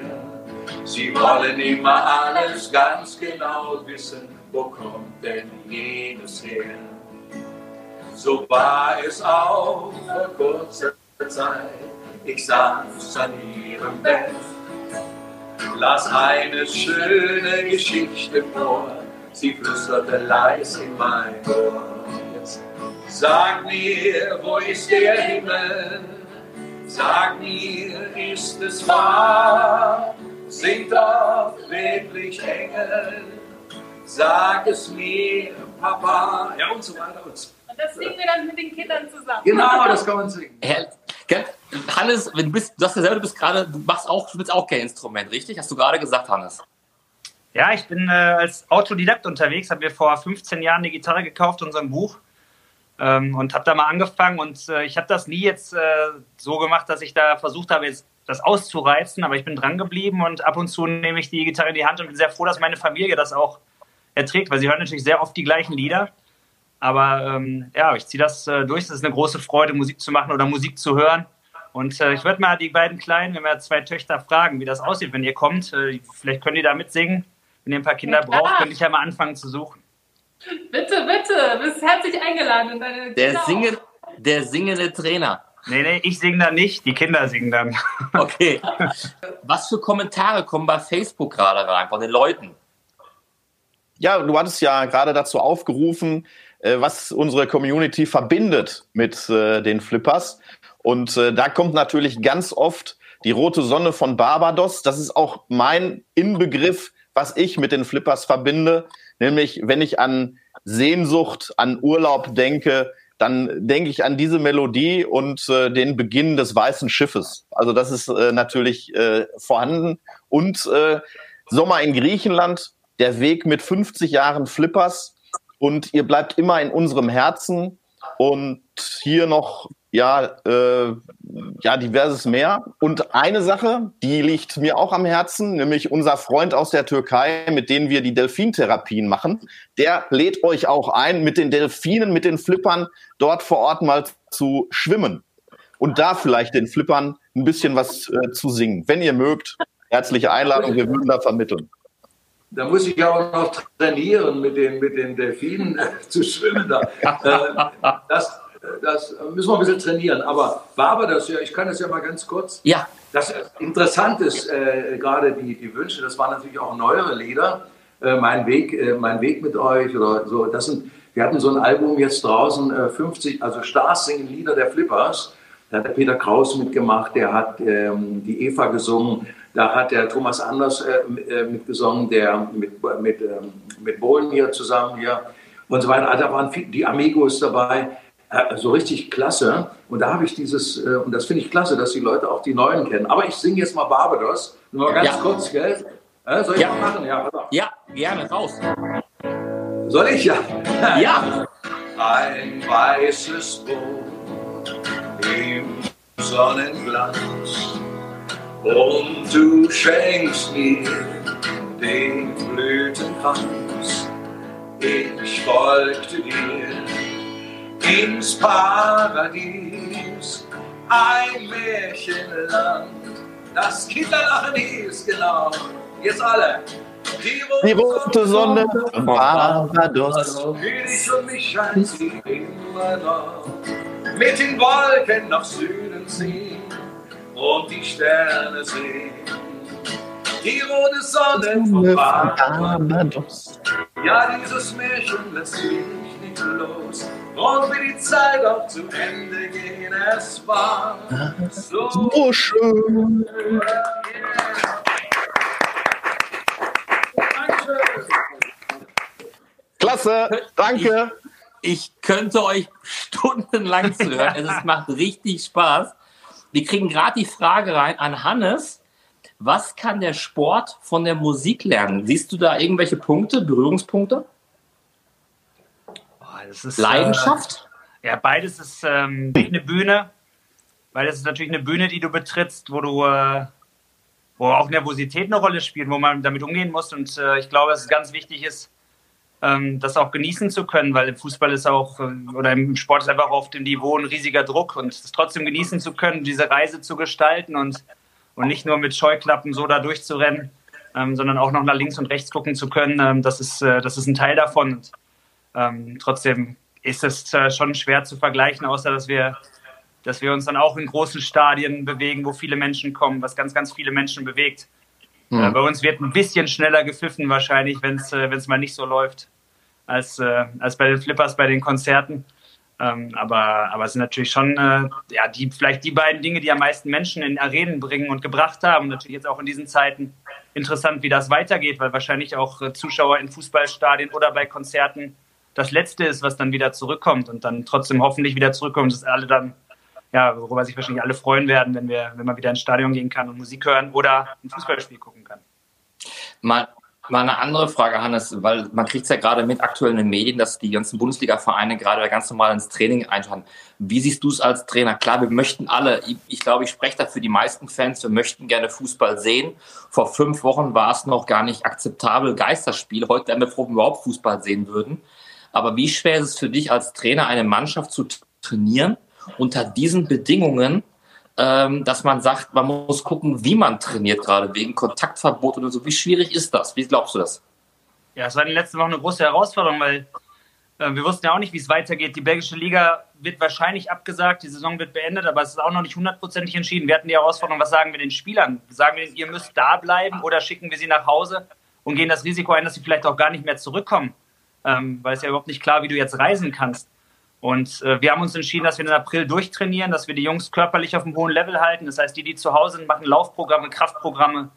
D: Sie wollen immer alles ganz genau wissen, wo kommt denn jenes her? So war es auch vor kurzer Zeit, ich saß an ihrem Bett, las eine schöne Geschichte vor, sie flüsterte leise in mein Ohr. Sag mir, wo ist der Himmel? Sag mir, ist es wahr? Sind doch wirklich Engel? Sag es mir, Papa. Ja, und so weiter. Und,
E: so. und das singen wir dann mit den Kindern zusammen.
D: Genau, das kann man singen.
A: Hannes, wenn du, bist, du hast ja selber, du bist gerade, du machst auch, du auch kein Instrument, richtig? Hast du gerade gesagt, Hannes?
F: Ja, ich bin äh, als Autodidakt unterwegs, habe mir vor 15 Jahren eine Gitarre gekauft und so ein Buch ähm, und habe da mal angefangen und äh, ich habe das nie jetzt äh, so gemacht, dass ich da versucht habe, jetzt das auszureizen, aber ich bin dran geblieben und ab und zu nehme ich die Gitarre in die Hand und bin sehr froh, dass meine Familie das auch erträgt, weil sie hören natürlich sehr oft die gleichen Lieder. Aber ähm, ja, ich ziehe das äh, durch. Es ist eine große Freude, Musik zu machen oder Musik zu hören. Und äh, ich würde mal die beiden Kleinen, wenn wir zwei Töchter fragen, wie das aussieht, wenn ihr kommt. Äh, vielleicht könnt ihr da mitsingen. Wenn ihr ein paar Kinder ja, braucht, könnte ich ja mal anfangen zu suchen.
E: Bitte, bitte, bist herzlich eingeladen.
A: der, Singen, der singende Trainer.
F: Nee, nee, ich singe dann nicht, die Kinder singen dann.
A: Okay. Was für Kommentare kommen bei Facebook gerade rein von den Leuten?
B: Ja, du hattest ja gerade dazu aufgerufen, äh, was unsere Community verbindet mit äh, den Flippers. Und äh, da kommt natürlich ganz oft die rote Sonne von Barbados. Das ist auch mein Inbegriff, was ich mit den Flippers verbinde. Nämlich, wenn ich an Sehnsucht, an Urlaub denke, dann denke ich an diese Melodie und äh, den Beginn des Weißen Schiffes. Also das ist äh, natürlich äh, vorhanden. Und äh, Sommer in Griechenland, der Weg mit 50 Jahren Flippers und ihr bleibt immer in unserem Herzen. Und hier noch ja, äh, ja, diverses mehr. Und eine Sache, die liegt mir auch am Herzen, nämlich unser Freund aus der Türkei, mit dem wir die Delfintherapien machen, der lädt euch auch ein, mit den Delfinen, mit den Flippern dort vor Ort mal zu schwimmen. Und da vielleicht den Flippern ein bisschen was äh, zu singen. Wenn ihr mögt, herzliche Einladung, wir würden da vermitteln.
D: Da muss ich ja auch noch trainieren, mit den, mit den Delfinen äh, zu schwimmen. Da. Äh, das, das müssen wir ein bisschen trainieren. Aber war das ja, ich kann das ja mal ganz kurz.
A: Ja.
D: Das Interessante ist äh, gerade die, die Wünsche, das waren natürlich auch neuere Lieder. Äh, mein, Weg, mein Weg mit euch oder so. Das sind, wir hatten so ein Album jetzt draußen, 50, äh, also Stars singen Lieder der Flippers. Da hat der Peter Kraus mitgemacht, der hat ähm, die Eva gesungen, da hat der Thomas Anders äh, äh, mitgesungen, der mit, mit, ähm, mit Bohlen hier zusammen hier und so weiter. Da waren die Amigos dabei. Äh, so richtig klasse. Und da habe ich dieses, äh, und das finde ich klasse, dass die Leute auch die Neuen kennen. Aber ich singe jetzt mal Barbados. Nur ganz ja. kurz, gell? Äh, soll ich ja. mal machen?
A: Ja, ja, gerne, raus.
D: Soll ich ja?
A: Ja.
D: Ein weißes Boot im Sonnenglanz und du schenkst mir den Blütenkranz. Ich folgte dir ins Paradies. Ein Märchenland, das Kinderlachen hieß, genau. Jetzt alle.
B: Die rote, Die rote Sonne von Barbados.
D: Für dich und mich scheint sie immer noch. Mit den Wolken nach Süden ziehen und die Sterne sehen. Die rote Sonne von Barbados. Ja, dieses Märchen lässt sich nicht los. Und wie die Zeit auch zu Ende gehen, es war so, so schön.
B: Klasse, danke.
A: Ich, ich, könnte euch stundenlang zuhören. es macht richtig Spaß. Wir kriegen gerade die Frage rein an Hannes. Was kann der Sport von der Musik lernen? Siehst du da irgendwelche Punkte, Berührungspunkte?
F: das ist, Leidenschaft? Äh, ja, beides ist ähm, eine Bühne, weil das ist natürlich eine Bühne, die du betrittst, wo du äh, wo auch Nervosität eine Rolle spielt, wo man damit umgehen muss. Und äh, ich glaube, dass es ganz wichtig ist, das auch genießen zu können, weil im Fußball ist auch äh, oder im Sport ist einfach auf dem Niveau ein riesiger Druck und es trotzdem genießen zu können, diese Reise zu gestalten und, und nicht nur mit Scheuklappen so da durchzurennen, ähm, sondern auch noch nach links und rechts gucken zu können. Ähm, das, ist, äh, das ist ein Teil davon. Und ähm, trotzdem ist es äh, schon schwer zu vergleichen, außer dass wir, dass wir uns dann auch in großen Stadien bewegen, wo viele Menschen kommen, was ganz, ganz viele Menschen bewegt. Mhm. Äh, bei uns wird ein bisschen schneller gepfiffen wahrscheinlich, wenn es äh, mal nicht so läuft, als, äh, als bei den Flippers, bei den Konzerten. Ähm, aber, aber es sind natürlich schon äh, ja, die, vielleicht die beiden Dinge, die am meisten Menschen in Arenen bringen und gebracht haben. Natürlich jetzt auch in diesen Zeiten interessant, wie das weitergeht, weil wahrscheinlich auch äh, Zuschauer in Fußballstadien oder bei Konzerten das Letzte ist, was dann wieder zurückkommt und dann trotzdem hoffentlich wieder zurückkommt, dass alle dann, ja, worüber sich wahrscheinlich alle freuen werden, wenn wir, wenn man wieder ins Stadion gehen kann und Musik hören oder ein Fußballspiel gucken kann.
A: Mal, mal eine andere Frage, Hannes, weil man kriegt es ja gerade mit aktuellen Medien, dass die ganzen Bundesliga-Vereine gerade ganz normal ins Training einschauen. Wie siehst du es als Trainer? Klar, wir möchten alle, ich, ich glaube, ich spreche da für die meisten Fans, wir möchten gerne Fußball sehen. Vor fünf Wochen war es noch gar nicht akzeptabel, Geisterspiel. Heute wären wir froh, wenn wir überhaupt Fußball sehen würden. Aber wie schwer ist es für dich als Trainer, eine Mannschaft zu trainieren unter diesen Bedingungen, ähm, dass man sagt, man muss gucken, wie man trainiert, gerade wegen Kontaktverbot oder so. Wie schwierig ist das? Wie glaubst du das?
F: Ja, es war in den letzten Wochen eine große Herausforderung, weil äh, wir wussten ja auch nicht, wie es weitergeht. Die belgische Liga wird wahrscheinlich abgesagt, die Saison wird beendet, aber es ist auch noch nicht hundertprozentig entschieden. Wir hatten die Herausforderung, was sagen wir den Spielern? Sagen wir, ihr müsst da bleiben oder schicken wir sie nach Hause und gehen das Risiko ein, dass sie vielleicht auch gar nicht mehr zurückkommen, ähm, weil es ja überhaupt nicht klar, wie du jetzt reisen kannst. Und äh, wir haben uns entschieden, dass wir den April durchtrainieren, dass wir die Jungs körperlich auf einem hohen Level halten. Das heißt, die, die zu Hause sind, machen Laufprogramme, Kraftprogramme,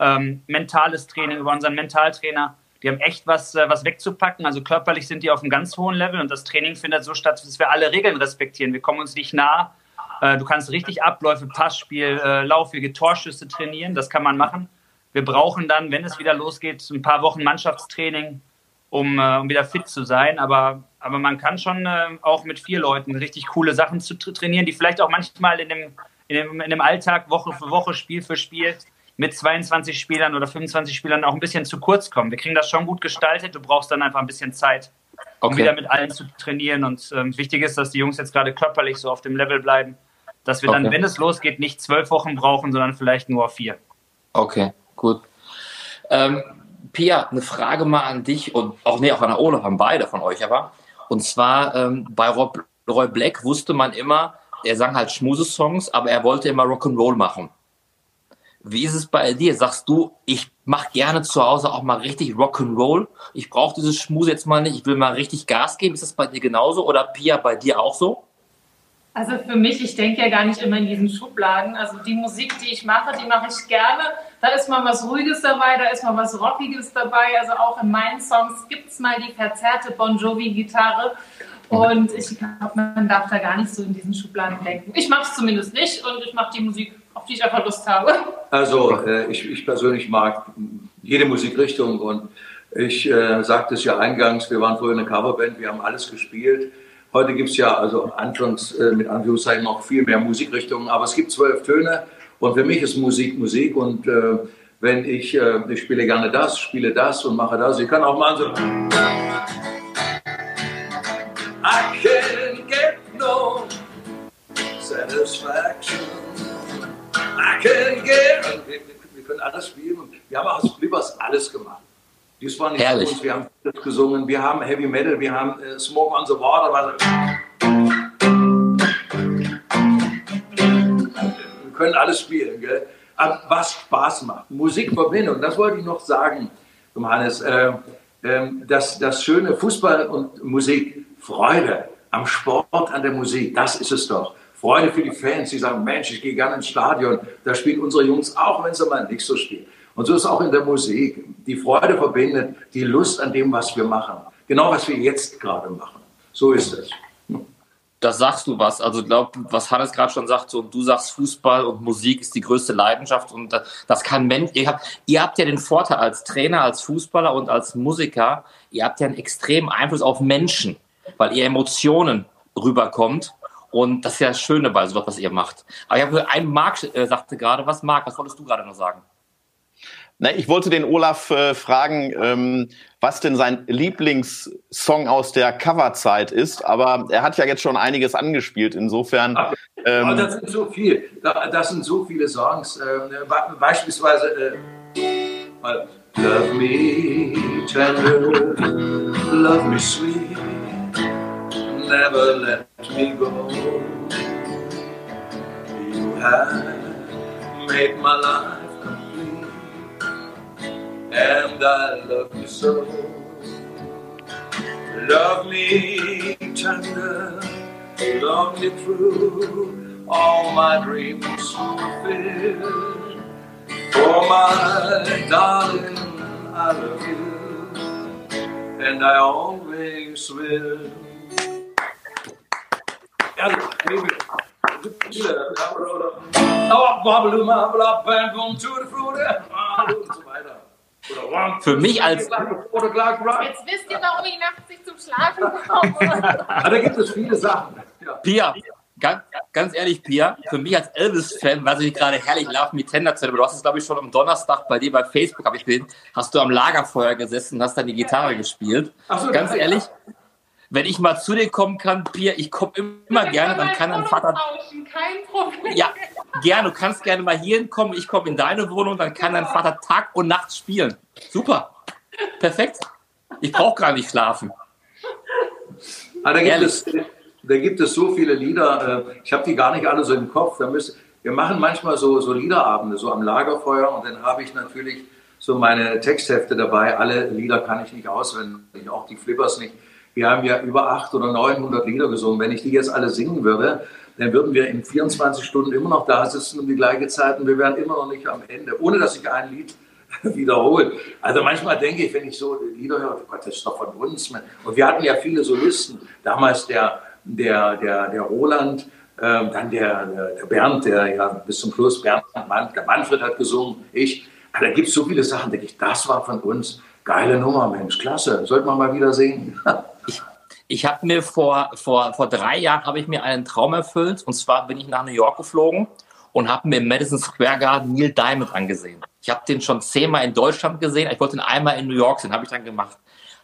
F: ähm, mentales Training über unseren Mentaltrainer die haben echt was, äh, was wegzupacken. Also körperlich sind die auf einem ganz hohen Level und das Training findet so statt, dass wir alle Regeln respektieren. Wir kommen uns nicht nah. Äh, du kannst richtig Abläufe, Passspiel, äh, laufige Torschüsse trainieren. Das kann man machen. Wir brauchen dann, wenn es wieder losgeht, ein paar Wochen Mannschaftstraining, um, um wieder fit zu sein. Aber, aber man kann schon auch mit vier Leuten richtig coole Sachen zu trainieren, die vielleicht auch manchmal in dem, in dem, in dem Alltag Woche für Woche, Spiel für Spiel mit 22 Spielern oder 25 Spielern auch ein bisschen zu kurz kommen. Wir kriegen das schon gut gestaltet. Du brauchst dann einfach ein bisschen Zeit, um okay. wieder mit allen zu trainieren. Und ähm, wichtig ist, dass die Jungs jetzt gerade körperlich so auf dem Level bleiben, dass wir dann, wenn es losgeht, nicht zwölf Wochen brauchen, sondern vielleicht nur vier.
A: Okay, gut. Ähm, Pia, eine Frage mal an dich und auch, nee, auch an Olaf, an beide von euch aber. Und zwar ähm, bei Rob, Roy Black wusste man immer, er sang halt Schmusesongs, aber er wollte immer Rock'n'Roll machen. Wie ist es bei dir? Sagst du, ich mache gerne zu Hause auch mal richtig Rock'n'Roll. Ich brauche dieses Schmus jetzt mal nicht. Ich will mal richtig Gas geben. Ist das bei dir genauso oder Pia bei dir auch so?
E: Also für mich, ich denke ja gar nicht immer in diesen Schubladen. Also die Musik, die ich mache, die mache ich gerne. Da ist mal was Ruhiges dabei, da ist mal was Rockiges dabei. Also auch in meinen Songs gibt es mal die verzerrte Bon Jovi-Gitarre. Und ich glaube, man darf da gar nicht so in diesen Schubladen denken. Ich mache es zumindest nicht und ich mache die Musik auf die ich einfach Lust habe.
D: Also äh, ich, ich, persönlich mag jede Musikrichtung und ich äh, sagte es ja eingangs, wir waren vorher eine Coverband, wir haben alles gespielt. Heute gibt es ja also Anfangs, äh, mit Anführungszeichen noch viel mehr Musikrichtungen, aber es gibt zwölf Töne und für mich ist Musik Musik und äh, wenn ich, äh, ich spiele gerne das, spiele das und mache das, ich kann auch mal so I get no satisfaction I can get. Wir, wir, können alles spielen. Wir haben aus Blippers alles gemacht. War nicht
A: Herrlich.
D: uns. Wir haben das gesungen. Wir haben Heavy Metal. Wir haben äh, Smoke on the Water. Wir können alles spielen. Gell? Aber was Spaß macht. Musikverbindung. Das wollte ich noch sagen, Johannes. Äh, äh, das, das schöne Fußball und Musik. Freude am Sport, an der Musik. Das ist es doch. Freude für die Fans, die sagen, Mensch, ich gehe gerne ins Stadion, da spielen unsere Jungs, auch wenn sie mal nicht so spielen. Und so ist auch in der Musik. Die Freude verbindet die Lust an dem, was wir machen. Genau, was wir jetzt gerade machen. So ist es.
A: Da sagst du was. Also, glaub, was Hannes gerade schon sagt, so, du sagst, Fußball und Musik ist die größte Leidenschaft und das kann Mensch. Ihr habt, ihr habt ja den Vorteil als Trainer, als Fußballer und als Musiker, ihr habt ja einen extremen Einfluss auf Menschen, weil ihr Emotionen rüberkommt und das ist ja das Schöne bei sowas, was ihr macht. Aber ich habe einen Marc äh, sagte gerade, was Marc, was wolltest du gerade noch sagen?
B: Na, ich wollte den Olaf äh, fragen, ähm, was denn sein Lieblingssong aus der Coverzeit ist, aber er hat ja jetzt schon einiges angespielt, insofern.
D: Ähm, das sind so viel, das sind so viele Songs. Äh, beispielsweise äh, Love me tender, love me sweet never let me go. You have made my life and I love you so. Love me tender, love me true, all my dreams fulfilled. For my darling, I love you, and I always will.
A: Für mich als.
E: Jetzt wisst ihr, warum ich nachts nicht zum Schlafen komme.
D: da gibt es viele Sachen.
A: Ja. Pia, ganz, ganz ehrlich, Pia, für mich als Elvis-Fan, was ich gerade herrlich Love Me Tender zu Du hast es, glaube ich, schon am Donnerstag bei dir bei Facebook, habe ich gesehen, hast du am Lagerfeuer gesessen und hast dann die Gitarre gespielt. So, ganz ehrlich, wenn ich mal zu dir kommen kann, Pia, ich komme immer gerne, dann kann dein Vater.
E: Kein Problem.
A: Ja, gerne. Du kannst gerne mal hierhin kommen. Ich komme in deine Wohnung, dann kann dein Vater Tag und Nacht spielen. Super. Perfekt. Ich brauche gar nicht schlafen.
D: Ah, da, gibt es, da gibt es so viele Lieder. Äh, ich habe die gar nicht alle so im Kopf. Da müsst, wir machen manchmal so, so Liederabende, so am Lagerfeuer. Und dann habe ich natürlich so meine Texthefte dabei. Alle Lieder kann ich nicht auswendig, auch die Flippers nicht. Wir haben ja über 800 oder 900 Lieder gesungen. Wenn ich die jetzt alle singen würde, dann würden wir in 24 Stunden immer noch da sitzen um die gleiche Zeit und wir wären immer noch nicht am Ende, ohne dass ich ein Lied wiederhole. Also manchmal denke ich, wenn ich so Lieder höre, oh Gott, das ist doch von uns. Und wir hatten ja viele Solisten. Damals der, der, der, der Roland, äh, dann der, der Bernd, der ja bis zum Schluss, Bernd, der Manfred hat gesungen, ich. Da gibt es so viele Sachen, denke ich, das war von uns. Geile Nummer, Mensch, klasse. Sollte man mal wieder sehen.
A: ich ich habe mir vor, vor, vor drei Jahren habe ich mir einen Traum erfüllt. Und zwar bin ich nach New York geflogen und habe mir im Madison Square Garden Neil Diamond angesehen. Ich habe den schon zehnmal in Deutschland gesehen. Ich wollte ihn einmal in New York sehen, habe ich dann gemacht.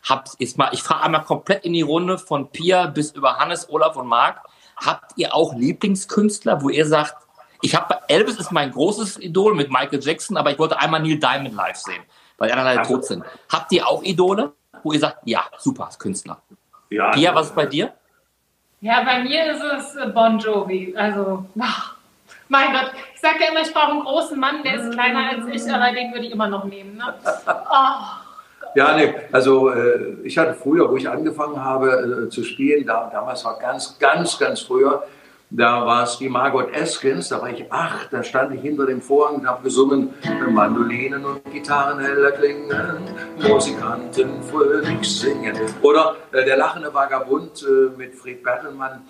A: Hab, ist mal, ich fahre einmal komplett in die Runde von Pia bis über Hannes, Olaf und Marc. Habt ihr auch Lieblingskünstler, wo ihr sagt, ich habe Elvis ist mein großes Idol mit Michael Jackson, aber ich wollte einmal Neil Diamond live sehen, weil die anderen leider tot sind. Habt ihr auch Idole, wo ihr sagt, ja, super, Künstler? Ja. Pia, was ist bei dir?
E: Ja, bei mir ist es Bon Jovi. Also, ach, mein Gott, ich sage ja immer, ich brauche einen großen Mann, der ist kleiner als ich, aber den würde ich immer noch nehmen. Ne?
D: Oh. Ja, nee, also äh, ich hatte früher, wo ich angefangen habe äh, zu spielen, da, damals war ganz, ganz, ganz früher, da war es die Margot Eskins, da war ich acht, da stand ich hinter dem Vorhang und habe gesungen, Mandolinen und Gitarren heller klingen, Musikanten fröhlich singen. Oder äh, der lachende Vagabund äh, mit Fred Bertelmann.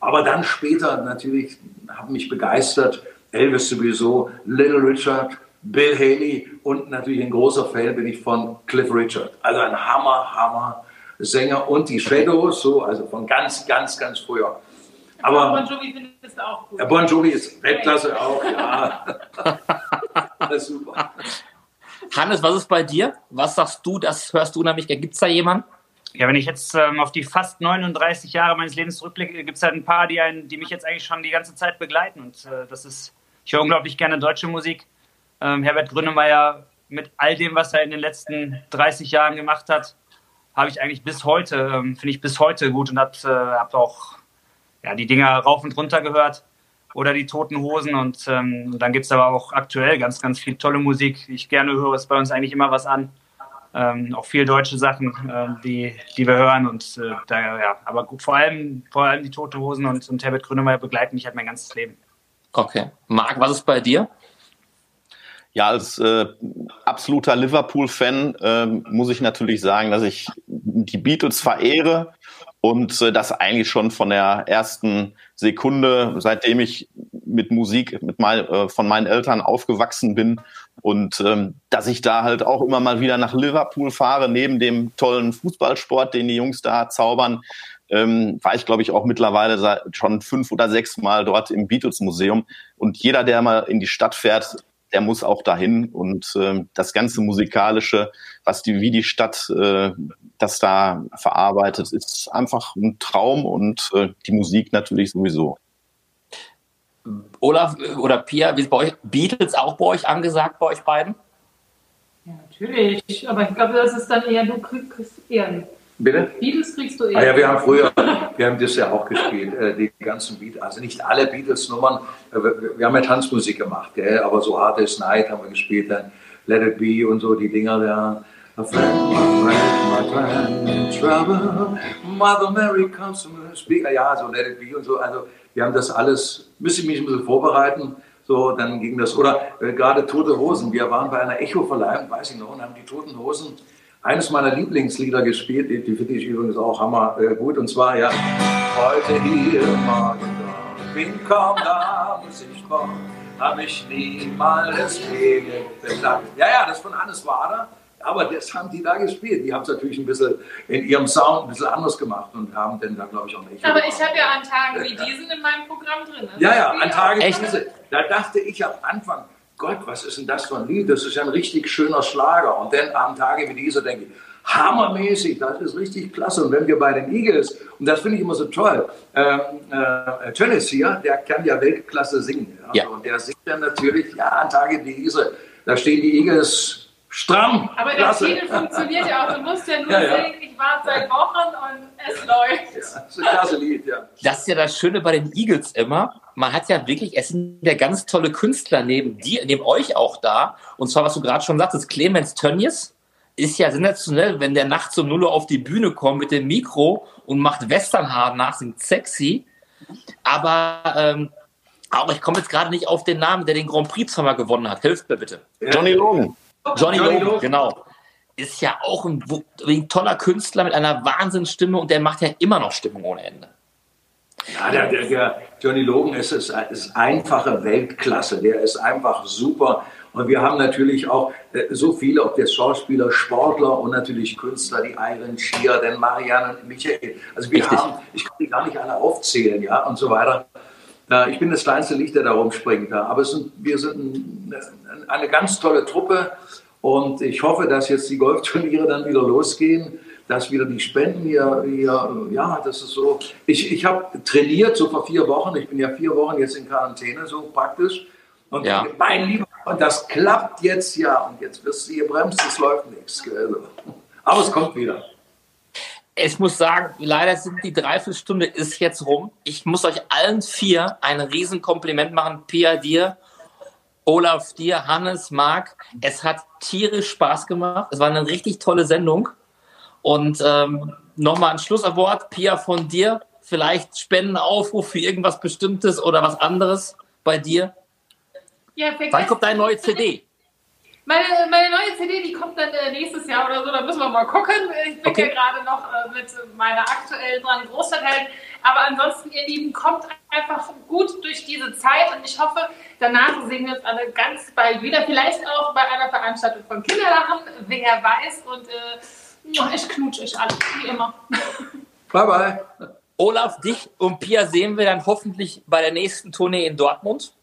D: Aber dann später natürlich haben mich begeistert Elvis sowieso, Little Richard, Bill Haley und natürlich ein großer Fan bin ich von Cliff Richard. Also ein Hammer, Hammer Sänger und die Shadows, so, also von ganz, ganz, ganz früher. Aber Bon Jovi findest du auch gut. Ja, bon Jovi ist Weltklasse auch, ja. Alles
A: super. Hannes, was ist bei dir? Was sagst du, das hörst du unheimlich? Gibt es da jemanden?
F: Ja, wenn ich jetzt ähm, auf die fast 39 Jahre meines Lebens zurückblicke, gibt es halt ein paar, die, einen, die mich jetzt eigentlich schon die ganze Zeit begleiten. Und äh, das ist, ich höre unglaublich gerne deutsche Musik. Ähm, Herbert Grönemeyer mit all dem, was er in den letzten 30 Jahren gemacht hat, habe ich eigentlich bis heute, ähm, finde ich bis heute gut und habe äh, hab auch ja, die Dinger rauf und runter gehört oder die Toten Hosen. Und ähm, dann gibt es aber auch aktuell ganz, ganz viel tolle Musik, die ich gerne höre. Ist bei uns eigentlich immer was an. Ähm, auch viel deutsche Sachen, äh, die, die wir hören. Und äh, da, ja, aber gut, vor allem, vor allem die Toten Hosen und, und Herbert Grönemeyer begleiten mich halt mein ganzes Leben.
A: Okay. Marc, was ist bei dir?
B: Ja, als äh, absoluter Liverpool-Fan äh, muss ich natürlich sagen, dass ich die Beatles verehre und äh, das eigentlich schon von der ersten Sekunde, seitdem ich mit Musik mit mein, äh, von meinen Eltern aufgewachsen bin und ähm, dass ich da halt auch immer mal wieder nach Liverpool fahre, neben dem tollen Fußballsport, den die Jungs da zaubern, ähm, war ich, glaube ich, auch mittlerweile schon fünf oder sechs Mal dort im Beatles Museum. Und jeder, der mal in die Stadt fährt, der muss auch dahin. Und äh, das ganze Musikalische, was die, wie die Stadt äh, das da verarbeitet, ist einfach ein Traum und äh, die Musik natürlich sowieso.
A: Olaf oder Pia, wie ist bei euch Beatles auch bei euch angesagt, bei euch beiden?
E: Ja, natürlich. Aber ich glaube, das ist dann eher, du kriegst eher
D: Bitte?
E: Beatles kriegst du eher.
D: Ah ja, wir haben früher, wir haben das ja auch gespielt, äh, die ganzen Beatles, also nicht alle Beatles-Nummern, äh, wir haben ja Tanzmusik gemacht, gell? aber so Hardest Night haben wir gespielt, dann Let It Be und so die Dinger da. A friend, my friend, my friend in trouble, Mother Mary comes to speak. Ja, so Let It Be und so, also wir haben das alles, müsste ich mich ein bisschen vorbereiten, so, dann ging das. Oder äh, gerade Tote Hosen. Wir waren bei einer Echo-Verleihung, weiß ich noch, und haben die Toten Hosen eines meiner Lieblingslieder gespielt, die, die finde ich übrigens auch hammer äh, gut, und zwar ja heute hier, morgen da, bin kaum da, muss ich kommen, habe ich niemals beklagt. Ja, ja, das von Hannes Wader, aber das haben die da gespielt. Die haben es natürlich ein bisschen in ihrem Sound ein bisschen anders gemacht und haben dann da, glaube ich, auch nicht.
E: Aber ich habe ja an Tagen wie diesen in meinem Programm drin.
D: Ja, ja, an Tagen wie diese. Da dachte ich am Anfang, Gott, was ist denn das für ein Lied? Das ist ja ein richtig schöner Schlager. Und dann am Tage wie dieser denke ich, hammermäßig, das ist richtig klasse. Und wenn wir bei den Eagles, und das finde ich immer so toll, ähm, äh, Tönnis hier, der kann ja Weltklasse singen. Ja? Ja. Und der singt dann natürlich, ja, an Tage wie diese, da stehen die Eagles Stramm.
E: Aber der Klasse. Titel funktioniert ja auch. Du musst ja nur ja, ja. singen, ich warte seit Wochen und es läuft. Ja, das ist ein klasse
A: Lied, ja. Das ist ja das Schöne bei den Eagles immer. Man hat ja wirklich, es sind ja ganz tolle Künstler neben dir, neben euch auch da. Und zwar, was du gerade schon sagtest, Clemens Tönnies ist ja sensationell, wenn der nachts um 0 Uhr auf die Bühne kommt mit dem Mikro und macht Westernhaar nach, sind sexy. Aber ähm, auch ich komme jetzt gerade nicht auf den Namen, der den Grand Prix zweimal gewonnen hat. Hilft mir bitte.
B: Johnny Logan.
A: Johnny, Johnny Logan, genau. Ist ja auch ein, ein, toller Künstler mit einer Wahnsinnsstimme und der macht ja immer noch Stimmung ohne Ende.
D: Ja, der, der, der Johnny Logan ist, ist, ist einfache Weltklasse. Der ist einfach super. Und wir haben natürlich auch äh, so viele, ob das Schauspieler, Sportler und natürlich Künstler, die Iron Schier, den Marianne und Michael. Also wir Richtig. haben, ich kann die gar nicht alle aufzählen, ja, und so weiter. Ich bin das kleinste Licht, der da rumspringt. Aber sind, wir sind eine ganz tolle Truppe und ich hoffe, dass jetzt die Golfturniere dann wieder losgehen, dass wieder die Spenden hier, hier ja, das ist so. Ich, ich habe trainiert so vor vier Wochen, ich bin ja vier Wochen jetzt in Quarantäne, so praktisch. Und ja. mein Lieber, und das klappt jetzt ja. Und jetzt wirst du hier bremst, es läuft nichts. Aber es kommt wieder.
A: Ich muss sagen, leider sind die Dreiviertelstunde ist jetzt rum. Ich muss euch allen vier ein Riesenkompliment machen. Pia dir, Olaf dir, Hannes, Marc. Es hat tierisch Spaß gemacht. Es war eine richtig tolle Sendung. Und ähm, nochmal ein Schlusswort. Pia von dir. Vielleicht Spendenaufruf für irgendwas Bestimmtes oder was anderes bei dir. Ja, Wann kommt deine neue CD?
E: Meine, meine neue CD, die kommt dann äh, nächstes Jahr oder so, da müssen wir mal gucken. Ich bin okay. ja gerade noch äh, mit meiner aktuellen dran Großstadthelden. Aber ansonsten, ihr Lieben, kommt einfach gut durch diese Zeit und ich hoffe, danach sehen wir uns alle ganz bald wieder. Vielleicht auch bei einer Veranstaltung von Kinderlachen, wer weiß. Und äh, ich knutsche euch alle, wie immer.
D: Bye, bye.
A: Olaf, dich und Pia sehen wir dann hoffentlich bei der nächsten Tournee in Dortmund.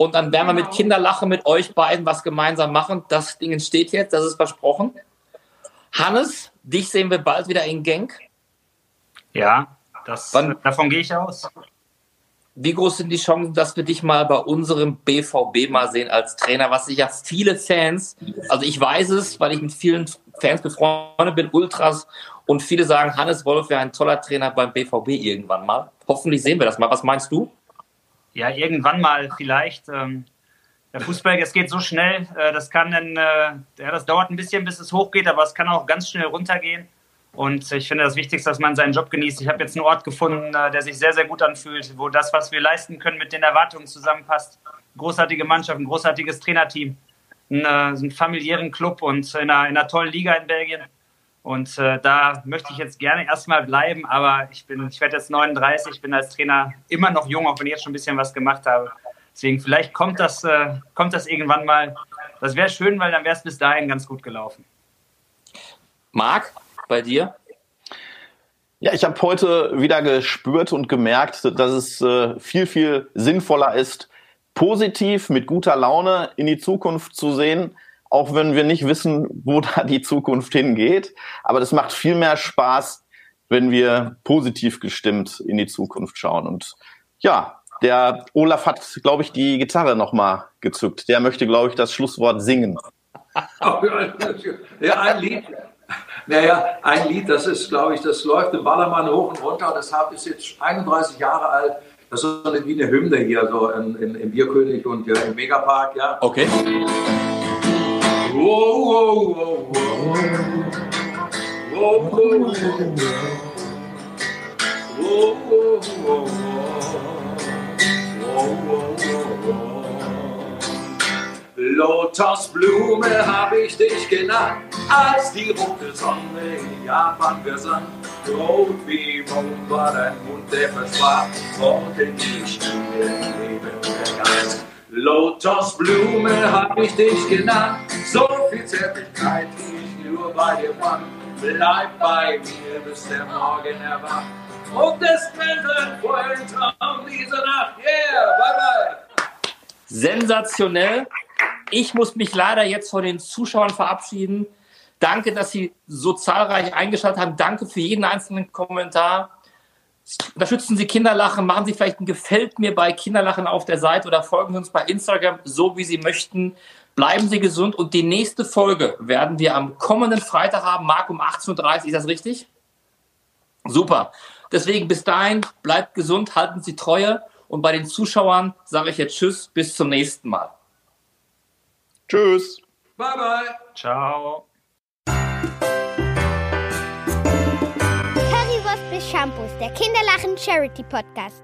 A: Und dann werden wir mit genau. Kinderlache mit euch beiden was gemeinsam machen. Das Ding steht jetzt, das ist versprochen. Hannes, dich sehen wir bald wieder in Genk.
F: Ja, das, Wann, davon gehe ich aus.
A: Wie groß sind die Chancen, dass wir dich mal bei unserem BVB mal sehen als Trainer, was sich ja viele Fans, also ich weiß es, weil ich mit vielen Fans befreundet bin, Ultras, und viele sagen, Hannes Wolf wäre ein toller Trainer beim BVB irgendwann mal. Hoffentlich sehen wir das mal. Was meinst du?
F: Ja, irgendwann mal vielleicht. Ähm, der Fußball, es geht so schnell, äh, das kann dann, äh, ja, das dauert ein bisschen, bis es hochgeht, aber es kann auch ganz schnell runtergehen. Und ich finde das Wichtigste, dass man seinen Job genießt. Ich habe jetzt einen Ort gefunden, äh, der sich sehr, sehr gut anfühlt, wo das, was wir leisten können, mit den Erwartungen zusammenpasst. Großartige Mannschaft, ein großartiges Trainerteam, einen, äh, einen familiären Club und in einer, in einer tollen Liga in Belgien. Und äh, da möchte ich jetzt gerne erstmal bleiben, aber ich bin, ich werde jetzt 39, bin als Trainer immer noch jung, auch wenn ich jetzt schon ein bisschen was gemacht habe. Deswegen vielleicht kommt das, äh, kommt das irgendwann mal. Das wäre schön, weil dann wäre es bis dahin ganz gut gelaufen.
A: Marc, bei dir?
B: Ja, ich habe heute wieder gespürt und gemerkt, dass es äh, viel, viel sinnvoller ist, positiv mit guter Laune in die Zukunft zu sehen, auch wenn wir nicht wissen, wo da die Zukunft hingeht. Aber das macht viel mehr Spaß, wenn wir positiv gestimmt in die Zukunft schauen. Und ja, der Olaf hat, glaube ich, die Gitarre nochmal gezückt. Der möchte, glaube ich, das Schlusswort singen.
D: ja, ein Lied. Naja, ein Lied, das ist, glaube ich, das läuft im Ballermann hoch und runter. Das ist jetzt 31 Jahre alt. Das ist so eine, wie eine Hymne hier, so im Bierkönig und ja, im Megapark, ja.
A: Okay.
D: Lotusblume hab ich dich genannt, als die rote Sonne in Japan gesandt. Rot wie Mond war dein Mund, der versprach, in die Stille Leben der Geist. Lotusblume hab ich dich genannt, so viel Zärtlichkeit, die ich nur bei dir fand. Bleib bei mir, bis der Morgen erwacht. Und es fällt ein vollen Traum diese Nacht. Yeah, bye bye.
A: Sensationell. Ich muss mich leider jetzt von den Zuschauern verabschieden. Danke, dass Sie so zahlreich eingeschaltet haben. Danke für jeden einzelnen Kommentar. Unterstützen Sie Kinderlachen, machen Sie vielleicht ein Gefällt mir bei Kinderlachen auf der Seite oder folgen Sie uns bei Instagram, so wie Sie möchten. Bleiben Sie gesund und die nächste Folge werden wir am kommenden Freitag haben, Marc um 18.30 Uhr. Ist das richtig? Super. Deswegen bis dahin, bleibt gesund, halten Sie Treue und bei den Zuschauern sage ich jetzt Tschüss, bis zum nächsten Mal.
B: Tschüss.
D: Bye, bye.
F: Ciao.
C: Bis Shampoos, der Kinderlachen Charity Podcast.